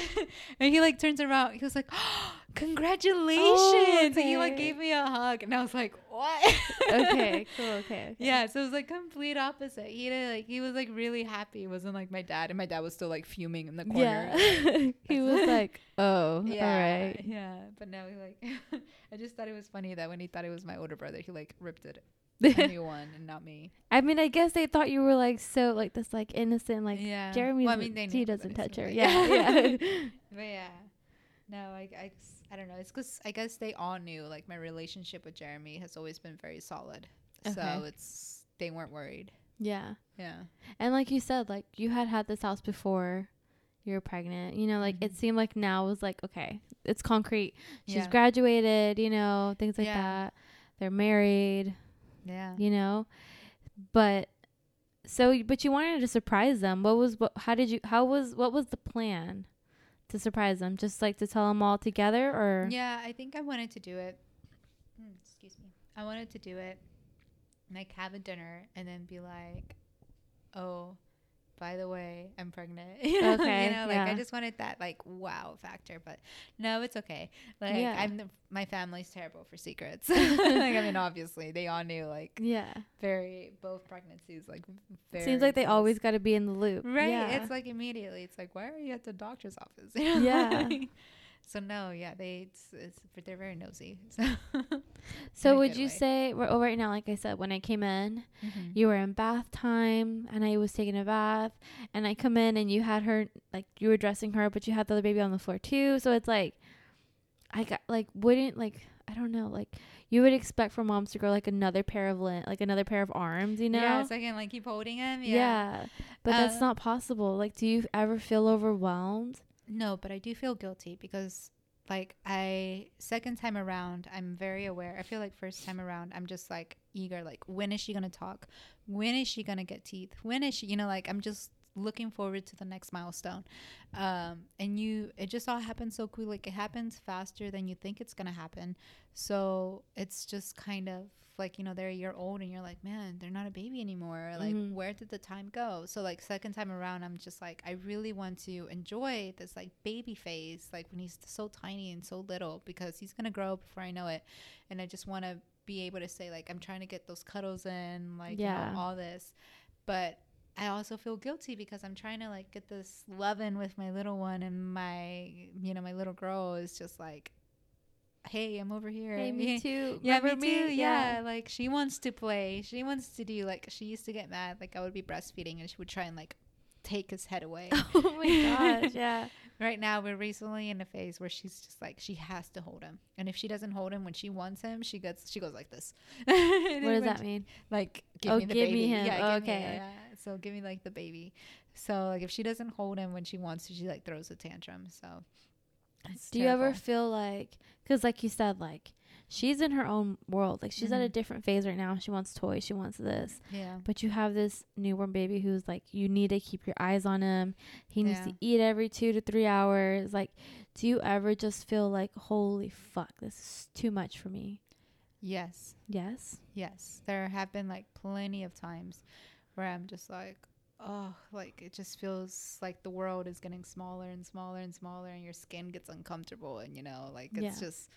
and he like turns around. He was like, oh, congratulations. And he like gave me a hug. And I was like, what? okay, cool, okay, okay. Yeah, so it was like complete opposite. He did like he was like really happy. It wasn't like my dad, and my dad was still like fuming in the corner. Yeah. he was like, oh, yeah, all right. yeah. But now he like, I just thought it was funny that when he thought it was my older brother, he like ripped it a new one and not me. I mean, I guess they thought you were like so like this like innocent like yeah, Jeremy. Well, I mean, they he doesn't touch her. Yeah, yeah. But yeah, no, I, I, I don't know. It's because I guess they all knew like my relationship with Jeremy has always been very solid. So it's they weren't worried. yeah. Yeah. And like you said, like you had had this house before you were pregnant. You know, like it Mhm. seemed like now was like okay, it's concrete. She's Yeah. graduated. You know, things like Yeah. that. They're married. Yeah. You know, but so but you wanted to surprise them. What was what? How did you? How was what was the plan to surprise them? Just like to tell them all together, or Yeah, I think I wanted to do it. Mm, excuse me. I wanted to do it, like have a dinner and then be like, "Oh, by the way, I'm pregnant." you know, Okay, you know, like I just wanted that like wow factor. But no, it's okay. Like Yeah. I'm the, my family's terrible for secrets. like I mean, obviously they all knew like yeah. very both pregnancies like. Very Seems like they close. always got to be in the loop. Right. Yeah. It's like immediately. It's like, why are you at the doctor's office? You know? Yeah. So no, yeah, they it's, it's but they're very nosy. So, so would you way. say? Well, right now, like I said, when I came in, Mhm. you were in bath time and I was taking a bath and I come in and you had her like you were dressing her but you had the other baby on the floor too so it's like I got like wouldn't like I don't know like you would expect for moms to grow like another pair of lin- like another pair of arms you know Yeah, so I can like keep holding him. yeah, Yeah. but that's Uh, not possible like do you ever feel overwhelmed No, but I do feel guilty because like I second time around, I'm very aware. I feel like first time around, I'm just like eager. Like when is she gonna talk? When is she gonna get teeth? When is she? You know, like I'm just looking forward to the next milestone. Um, and you, it just all happens so quick. Like it happens faster than you think it's gonna happen. So it's just kind of like you know they're a year old and you're like man they're not a baby anymore. Like Mhm. where did the time go? So like second time around i'm just like i really want to enjoy this like baby phase like when he's so tiny and so little because he's gonna grow up before i know it. And i just want to be able to say like i'm trying to get those cuddles in like you know all this. But I also feel guilty because I'm trying to like get this love in with my little one and my you know my little girl is just like hey I'm over here hey me too Yeah, Remember me too. Yeah. like she wants to play. She wants to do like she used to get mad. Like I would be breastfeeding and she would try and like take his head away. oh my gosh yeah right now we're recently in a phase where she's just like she has to hold him, and if she doesn't hold him when she wants him, she gets she goes like this. what does that mean Like give Oh, me the give me him. Yeah, Oh, give me- okay. yeah. So give me like the baby. So like if she doesn't hold him when she wants to, she like throws a tantrum. So it's Do you ever feel like, because like you said, like she's in her own world. Like she's at a Mhm. different phase right now. She wants toys. She wants this. yeah. But you have this newborn baby who's like, you need to keep your eyes on him. He needs to eat every two to three hours. Like, do you ever just feel like, holy fuck, this is too much for me? Yes. Yes. Yes. There have been like plenty of times where I'm just like, oh, like it just feels like the world is getting smaller and smaller and smaller and your skin gets uncomfortable and you know, like it's Yeah. just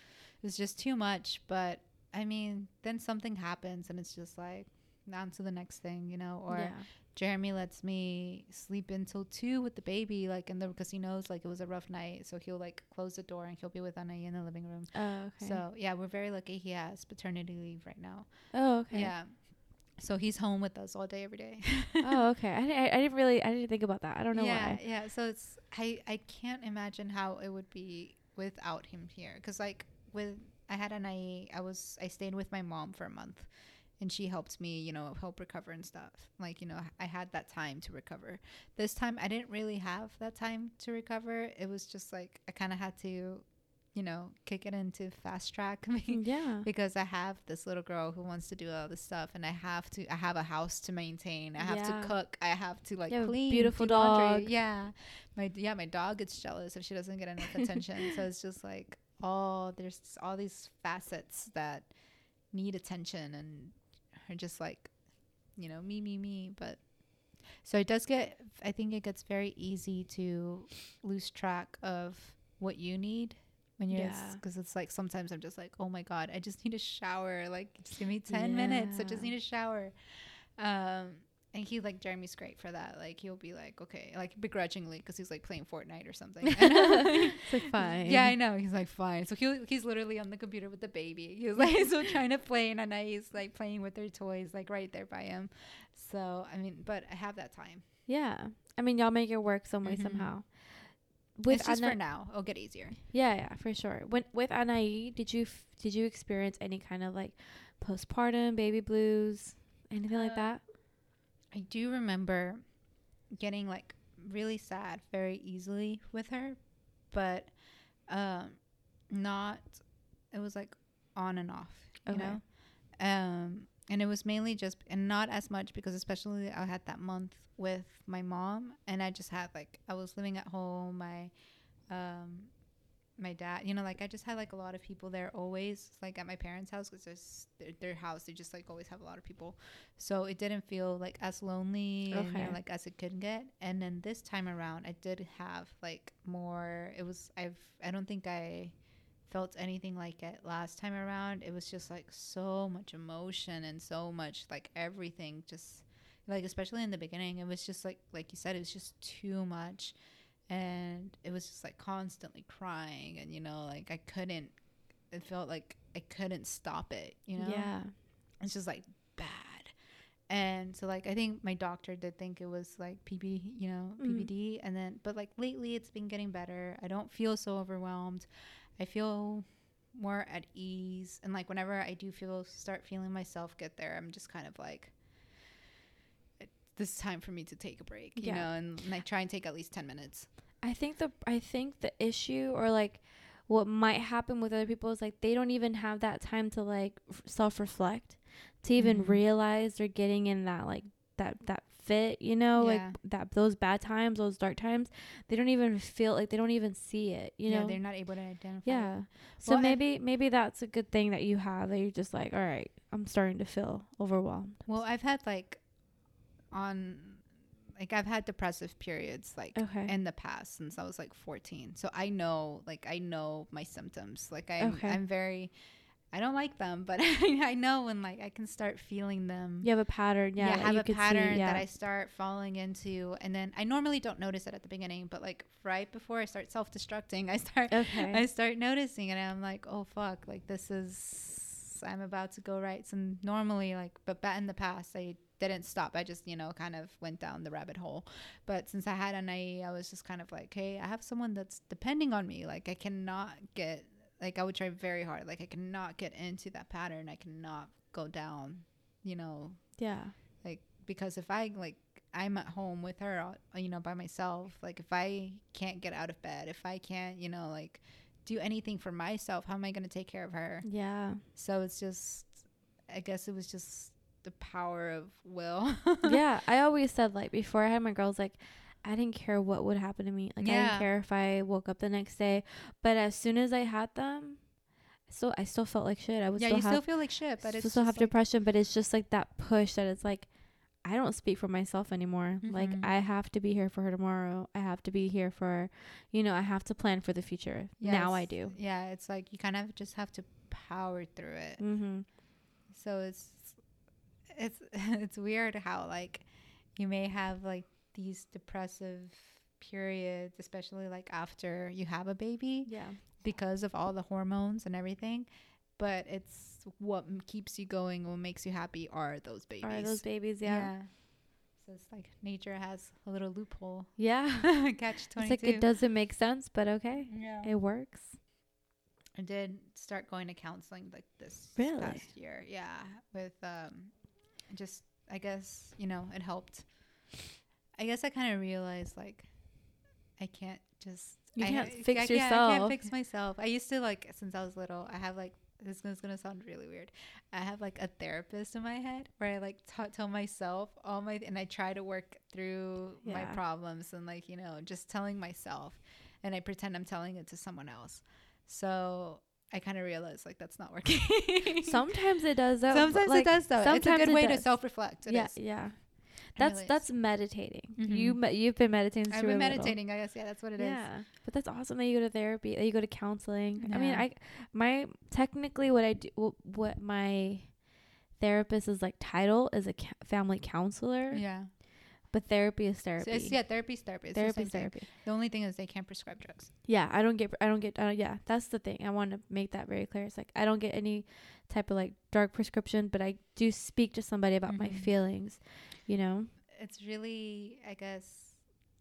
it's just too much. But I mean, then something happens and it's just like on to the next thing, you know, or yeah. Jeremy lets me sleep until two with the baby, like in the because he knows like it was a rough night, so he'll like close the door and he'll be with Anai in the living room. Oh, okay. So yeah, we're very lucky he has paternity leave right now. oh, okay. Yeah, so he's home with us all day every day. oh, okay. I, I, I didn't really, I didn't think about that. I don't know yeah, why. yeah. So it's I I can't imagine how it would be without him here, because like with I had Anai, I was I stayed with my mom for a month. And she helped me, you know, help recover and stuff. Like, you know, I had that time to recover. This time, I didn't really have that time to recover. It was just like I kind of had to, you know, kick it into fast track Yeah. because I have this little girl who wants to do all this stuff, and I have to. I have a house to maintain. I have Yeah. to cook. I have to like clean. beautiful do laundry. dog. Yeah, my yeah, my dog gets jealous if she doesn't get enough attention. so it's just like all there's all these facets that need attention and are just like, you know, me, me, me. But so it does get. I think it gets very easy to lose track of what you need when you're Yeah. because it's like sometimes I'm just like, oh my god, I just need a shower. Like, just give me ten minutes. I just need a shower. Um, and he like Jeremy's great for that. Like he'll be like, okay, like begrudgingly because he's like playing Fortnite or something. And I'm like, It's like fine. yeah, I know. He's like fine. So he he's literally on the computer with the baby. He's like so trying to play, and he's like playing with their toys like right there by him. So I mean, but I have that time. Yeah. I mean, y'all make it work some way Mhm. somehow. It's just Ana- for now. It'll get easier. Yeah, yeah, for sure. When with Anai, did you f- did you experience any kind of like postpartum baby blues, anything like Uh, that? I do remember getting like really sad very easily with her, but um not it was like on and off, you Okay. know? Um and it was mainly just and not as much because especially I had that month with my mom and I just had like I was living at home, my um my dad, you know, like I just had like a lot of people there always, like at my parents' house, because there's their, their house, they just like always have a lot of people, so it didn't feel like as lonely and you know, like as it could get. And then this time around, I did have like more. It was I've I don't think I felt anything like it last time around. It was just like so much emotion and so much like everything just like especially in the beginning it was just like like you said it was just too much and it was just like constantly crying and you know like i couldn't it felt like i couldn't stop it you know Yeah. it's just like bad and so like i think my doctor did think it was like pp you know Mhm. ppd and then but like lately it's been getting better i don't feel so overwhelmed i feel more at ease and like whenever i do feel start feeling myself get there i'm just kind of like this is time for me to take a break you Yeah. know and like try and take at least 10 minutes I think the I think the issue or like what might happen with other people is like they don't even have that time to like f- self-reflect to even Mhm. realize they're getting in that like that that fit, you know, Yeah. like that those bad times, those dark times, they don't even feel like they don't even see it, you yeah know. they're not able to identify Yeah. it. So Well, maybe maybe that's a good thing that you have that you're just like, all right, I'm starting to feel overwhelmed. well i've had like on like i've had depressive periods like Okay. in the past since I was like 14. So I know, like, I know my symptoms. Like, I'm, Okay. I'm very, I don't like them, but I know when, like, I can start feeling them. you have a pattern, yeah. I have a could see, pattern yeah. that I start falling into. And then I normally don't notice it at the beginning, but, like, right before I start self destructing, I start, Okay. I start noticing it. And I'm like, oh, fuck, like, this is, I'm about to go right. So normally, like, but back in the past, I didn't stop. I just, you know, kind of went down the rabbit hole. But since I had Anai, I was just kind of like, hey, I have someone that's depending on me. Like, I cannot get, like, I would try very hard. Like, I cannot get into that pattern. I cannot go down, you know, yeah. like, because if I, like, I'm at home with her, uh, you know, by myself, like if I can't get out of bed, if I can't, you know, like do anything for myself, how am I going to take care of her? Yeah. So it's just, I guess it was just the power of will. yeah. I always said like before I had my girls, like I didn't care what would happen to me. Like I didn't care if I woke up the next day. But as soon as I had them, so I still felt like shit. I would yeah, still you have still feel like shit, but still, it's still have like- depression. But it's just like that push that it's like I don't speak for myself anymore. Like Mhm. I have to be here for her tomorrow. I have to be here for, you know, I have to plan for the future. now I do. Yeah, it's like you kind of just have to power through it. Mm-hmm. So it's it's it's weird how like you may have like these depressive periods, especially like after you have a baby Yeah. because of all the hormones and everything. But it's what m- keeps you going, what makes you happy are those babies. Are those babies? Yeah. So it's like nature has a little loophole. Yeah. Catch It's like it doesn't make sense, but okay. yeah. It works. I did start going to counseling like this Really? past year. Yeah, with um, just I guess you know it helped. I guess I kind of realized like I can't just You I can't fix I, Yeah, I can't fix myself. I used to like since I was little. I have like this is gonna sound really weird. I have like a therapist in my head where I like t- tell myself all my and I try to work through my problems and like you know just telling myself, and I pretend I'm telling it to someone else. So I kind of realized like that's not working. Sometimes it does though. Sometimes like, it does though. It's a good way to self-reflect. It yeah, is. yeah. That's is. that's meditating. Mhm. You me- you've been meditating. I've been meditating. I guess yeah, that's what it is. yeah, but that's awesome that you go to therapy. That you go to counseling. I mean, I my technically what I do, what my therapist is like title is a ca- family counselor, Yeah. but therapy is So therapy. it's, yeah, therapy's therapy. It's the therapy is thing. therapy. The only thing is they can't prescribe drugs. Yeah, I don't get. I don't get. Uh, yeah, that's the thing. I want to make that very clear. It's like I don't get any type of like drug prescription, but I do speak to somebody about my Mhm. feelings. You know. It's really, I guess,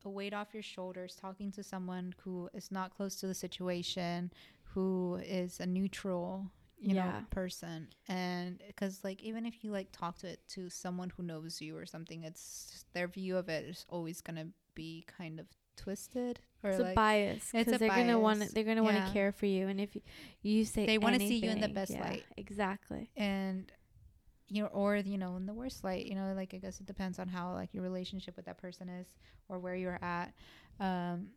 a weight off your shoulders talking to someone who is not close to the situation, who is a neutral, you Yeah. know, person. And because, like, even if you like talk to it to someone who knows you or something, it's their view of it is always gonna be kind of twisted or It's like a bias because they're gonna want to. They're gonna want to care for you, and if you, you say They wanna see you in the best yeah, light. Exactly. and you know or you know in the worst light you know like i guess it depends on how like your relationship with that person is or where you're at um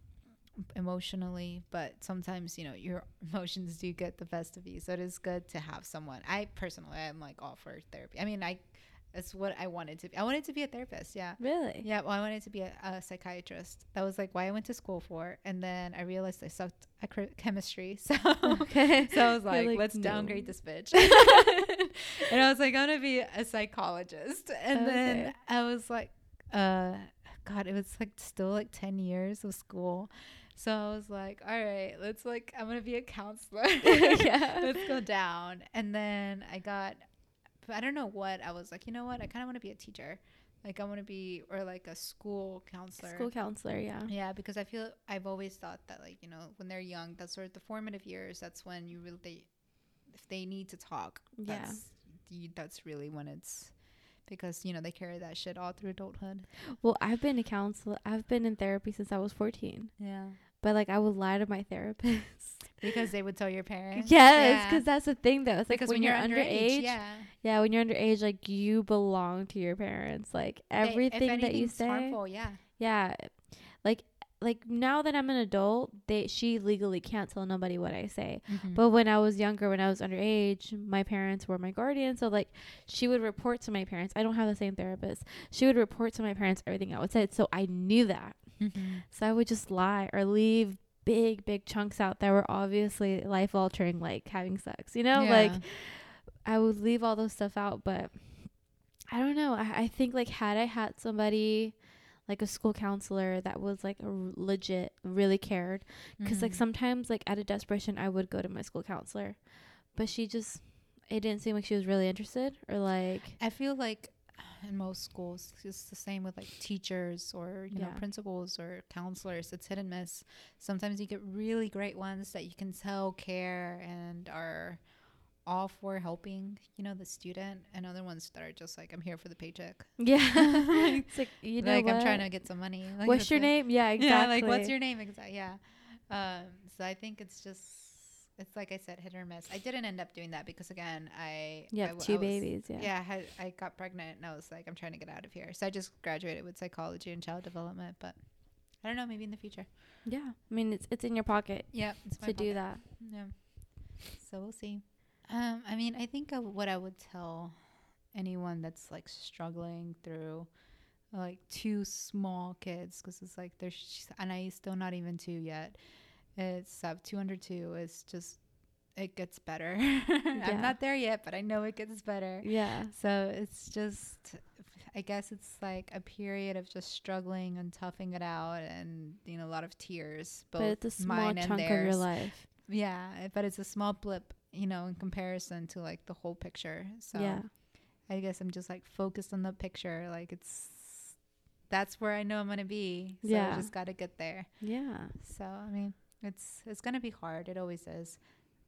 emotionally but sometimes you know your emotions do get the best of you so it is good to have someone. I personally i'm like all for therapy. I mean i that's what i wanted to be i wanted to be a therapist yeah Really. yeah, well, I wanted to be a, a psychiatrist. That was like why I went to school for. And then I realized I sucked at cr- chemistry. So, Okay. so I was like, like, let's no. downgrade this bitch. and I was like, I'm going to be a psychologist. And then I was like, uh, God, it was like still like 10 years of school. So I was like, all right, let's like, I'm going to be a counselor. Yeah. Let's go down. And then I got, I don't know what. I was like, you know what? I kind of want to be a teacher. Like I want to be, or like a school counselor. School counselor. Yeah. Yeah, because I feel I've always thought that like you know when they're young, that's sort of the formative years. That's when you really they, if they need to talk, Yeah. that's you, that's really when it's because you know they carry that shit all through adulthood. Well, I've been a counselor. I've been in therapy since I was 14. Yeah, But like I would lie to my therapist. Because they would tell your parents. yes, Yeah. because that's the thing though. It's like because when, you're, underage, yeah, yeah, when you're underage, like you belong to your parents. Like everything if that you say, harmful, yeah, yeah, like like now that I'm an adult, they she legally can't tell nobody what I say. Mm-hmm. But when I was younger, when I was underage, my parents were my guardians. So like she would report to my parents. I don't have the same therapist. She would report to my parents everything I would say. So I knew that. Mm-hmm. So I would just lie or leave big, big chunks out that were obviously life altering, like having sex. You know, like I would leave all those stuff out, but I don't know. I, I think like had I had somebody like a school counselor that was like r- legit really cared because like Mhm. sometimes like out of desperation I would go to my school counselor, but she just it didn't seem like she was really interested or like I feel like in most schools, it's the same with like teachers or you know principals or counselors. It's hit and miss. Sometimes you get really great ones that you can tell care and are all for helping, you know, the student, and other ones that are just like, I'm here for the paycheck. Yeah. it's like you know like what? I'm trying to get some money. Like, What's your name? Yeah, exactly. Yeah, like what's your name exactly? Yeah. Um, so I think it's just it's like I said, hit or miss. I didn't end up doing that because again, I You I have w- two I was- babies. Yeah. Yeah, I, had, I got pregnant and I was like, I'm trying to get out of here. So I just graduated with psychology and child development, but I don't know, maybe in the future. Yeah. I mean, it's it's in your pocket Yeah, it's my to do that. Yeah. So we'll see. Um, I mean, I think uh, what I would tell anyone that's like struggling through like two small kids, because it's like there's and I still not even two yet. It's two under two. It's just it gets better. Yeah. I'm not there yet, but I know it gets better. Yeah. So it's just, I guess it's like a period of just struggling and toughing it out, and you know a lot of tears. Both But it's a small mine and chunk of your life. Yeah, but it's a small blip, you know, in comparison to like the whole picture. So yeah. I guess I'm just like focused on the picture. Like it's that's where I know I'm gonna be. So Yeah. I just gotta get there. Yeah. So I mean, it's it's gonna be hard. It always is,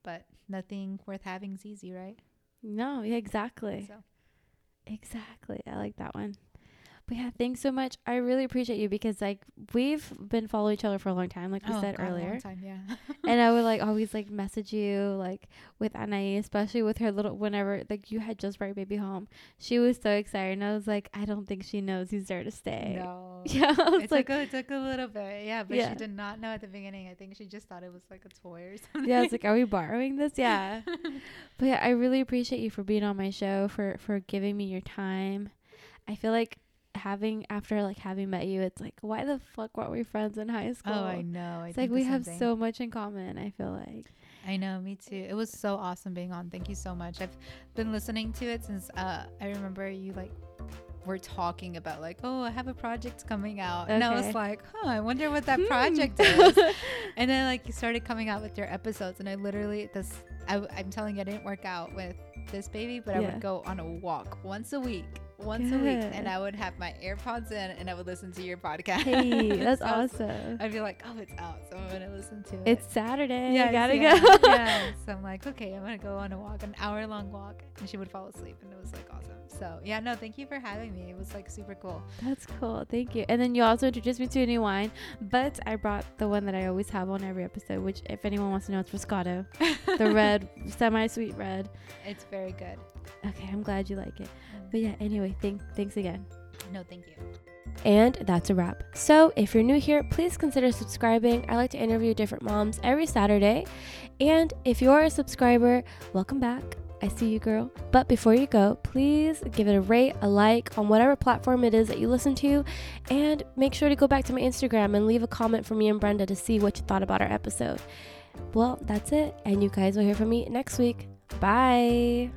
but nothing worth having is easy, right? No. Yeah. Exactly. So Exactly. I like that one. Yeah, thanks so much. I really appreciate you because like we've been following each other for a long time, like we Oh, said God, a long earlier. time, yeah. and I would like always like message you like with Anai, especially with her little whenever like you had just brought your baby home. She was so excited and I was like, I don't think she knows he's there to stay. no. Yeah. I was It like took, a, it took a little bit, yeah, but Yeah. she did not know at the beginning. I think she just thought it was like a toy or something. Yeah, I was like, Are we borrowing this? Yeah. But yeah, I really appreciate you for being on my show, for for giving me your time. I feel like having after like having met you, it's like why the fuck weren't we friends in high school? oh, I know. I It's like we have thing. so much in common. I feel like I know, me too. It was so awesome being on. Thank you so much. I've been listening to it since uh, I remember you like were talking about like, oh, I have a project coming out, and I was like, huh, I wonder what that Hmm. project is. and then like you started coming out with your episodes, and I literally this I, am telling you, I didn't work out with this baby, but I would go on a walk once a week. Once a week, and I would have my AirPods in, and I would listen to your podcast. hey, that's So awesome. I'd be like, oh, it's out, so I'm gonna listen to it. It's Saturday. Yeah, I gotta yeah, go. yeah. So I'm like, okay, I'm gonna go on a walk, an hour long walk, and she would fall asleep, and it was like awesome. So yeah, no, thank you for having me. It was like super cool. That's cool. Thank you. And then you also introduced me to a new wine, but I brought the one that I always have on every episode, which, if anyone wants to know, it's Moscato, the red, semi-sweet red. It's very good. Okay, I'm glad you like it. But yeah, anyway, thank, thanks again. No, thank you. And that's a wrap. So, if you're new here, please consider subscribing. I like to interview different moms every Saturday. And if you are a subscriber, welcome back. I see you, girl. But before you go, please give it a rate, a like on whatever platform it is that you listen to. And make sure to go back to my Instagram and leave a comment for me and Brenda to see what you thought about our episode. Well, that's it. And you guys will hear from me next week. Bye.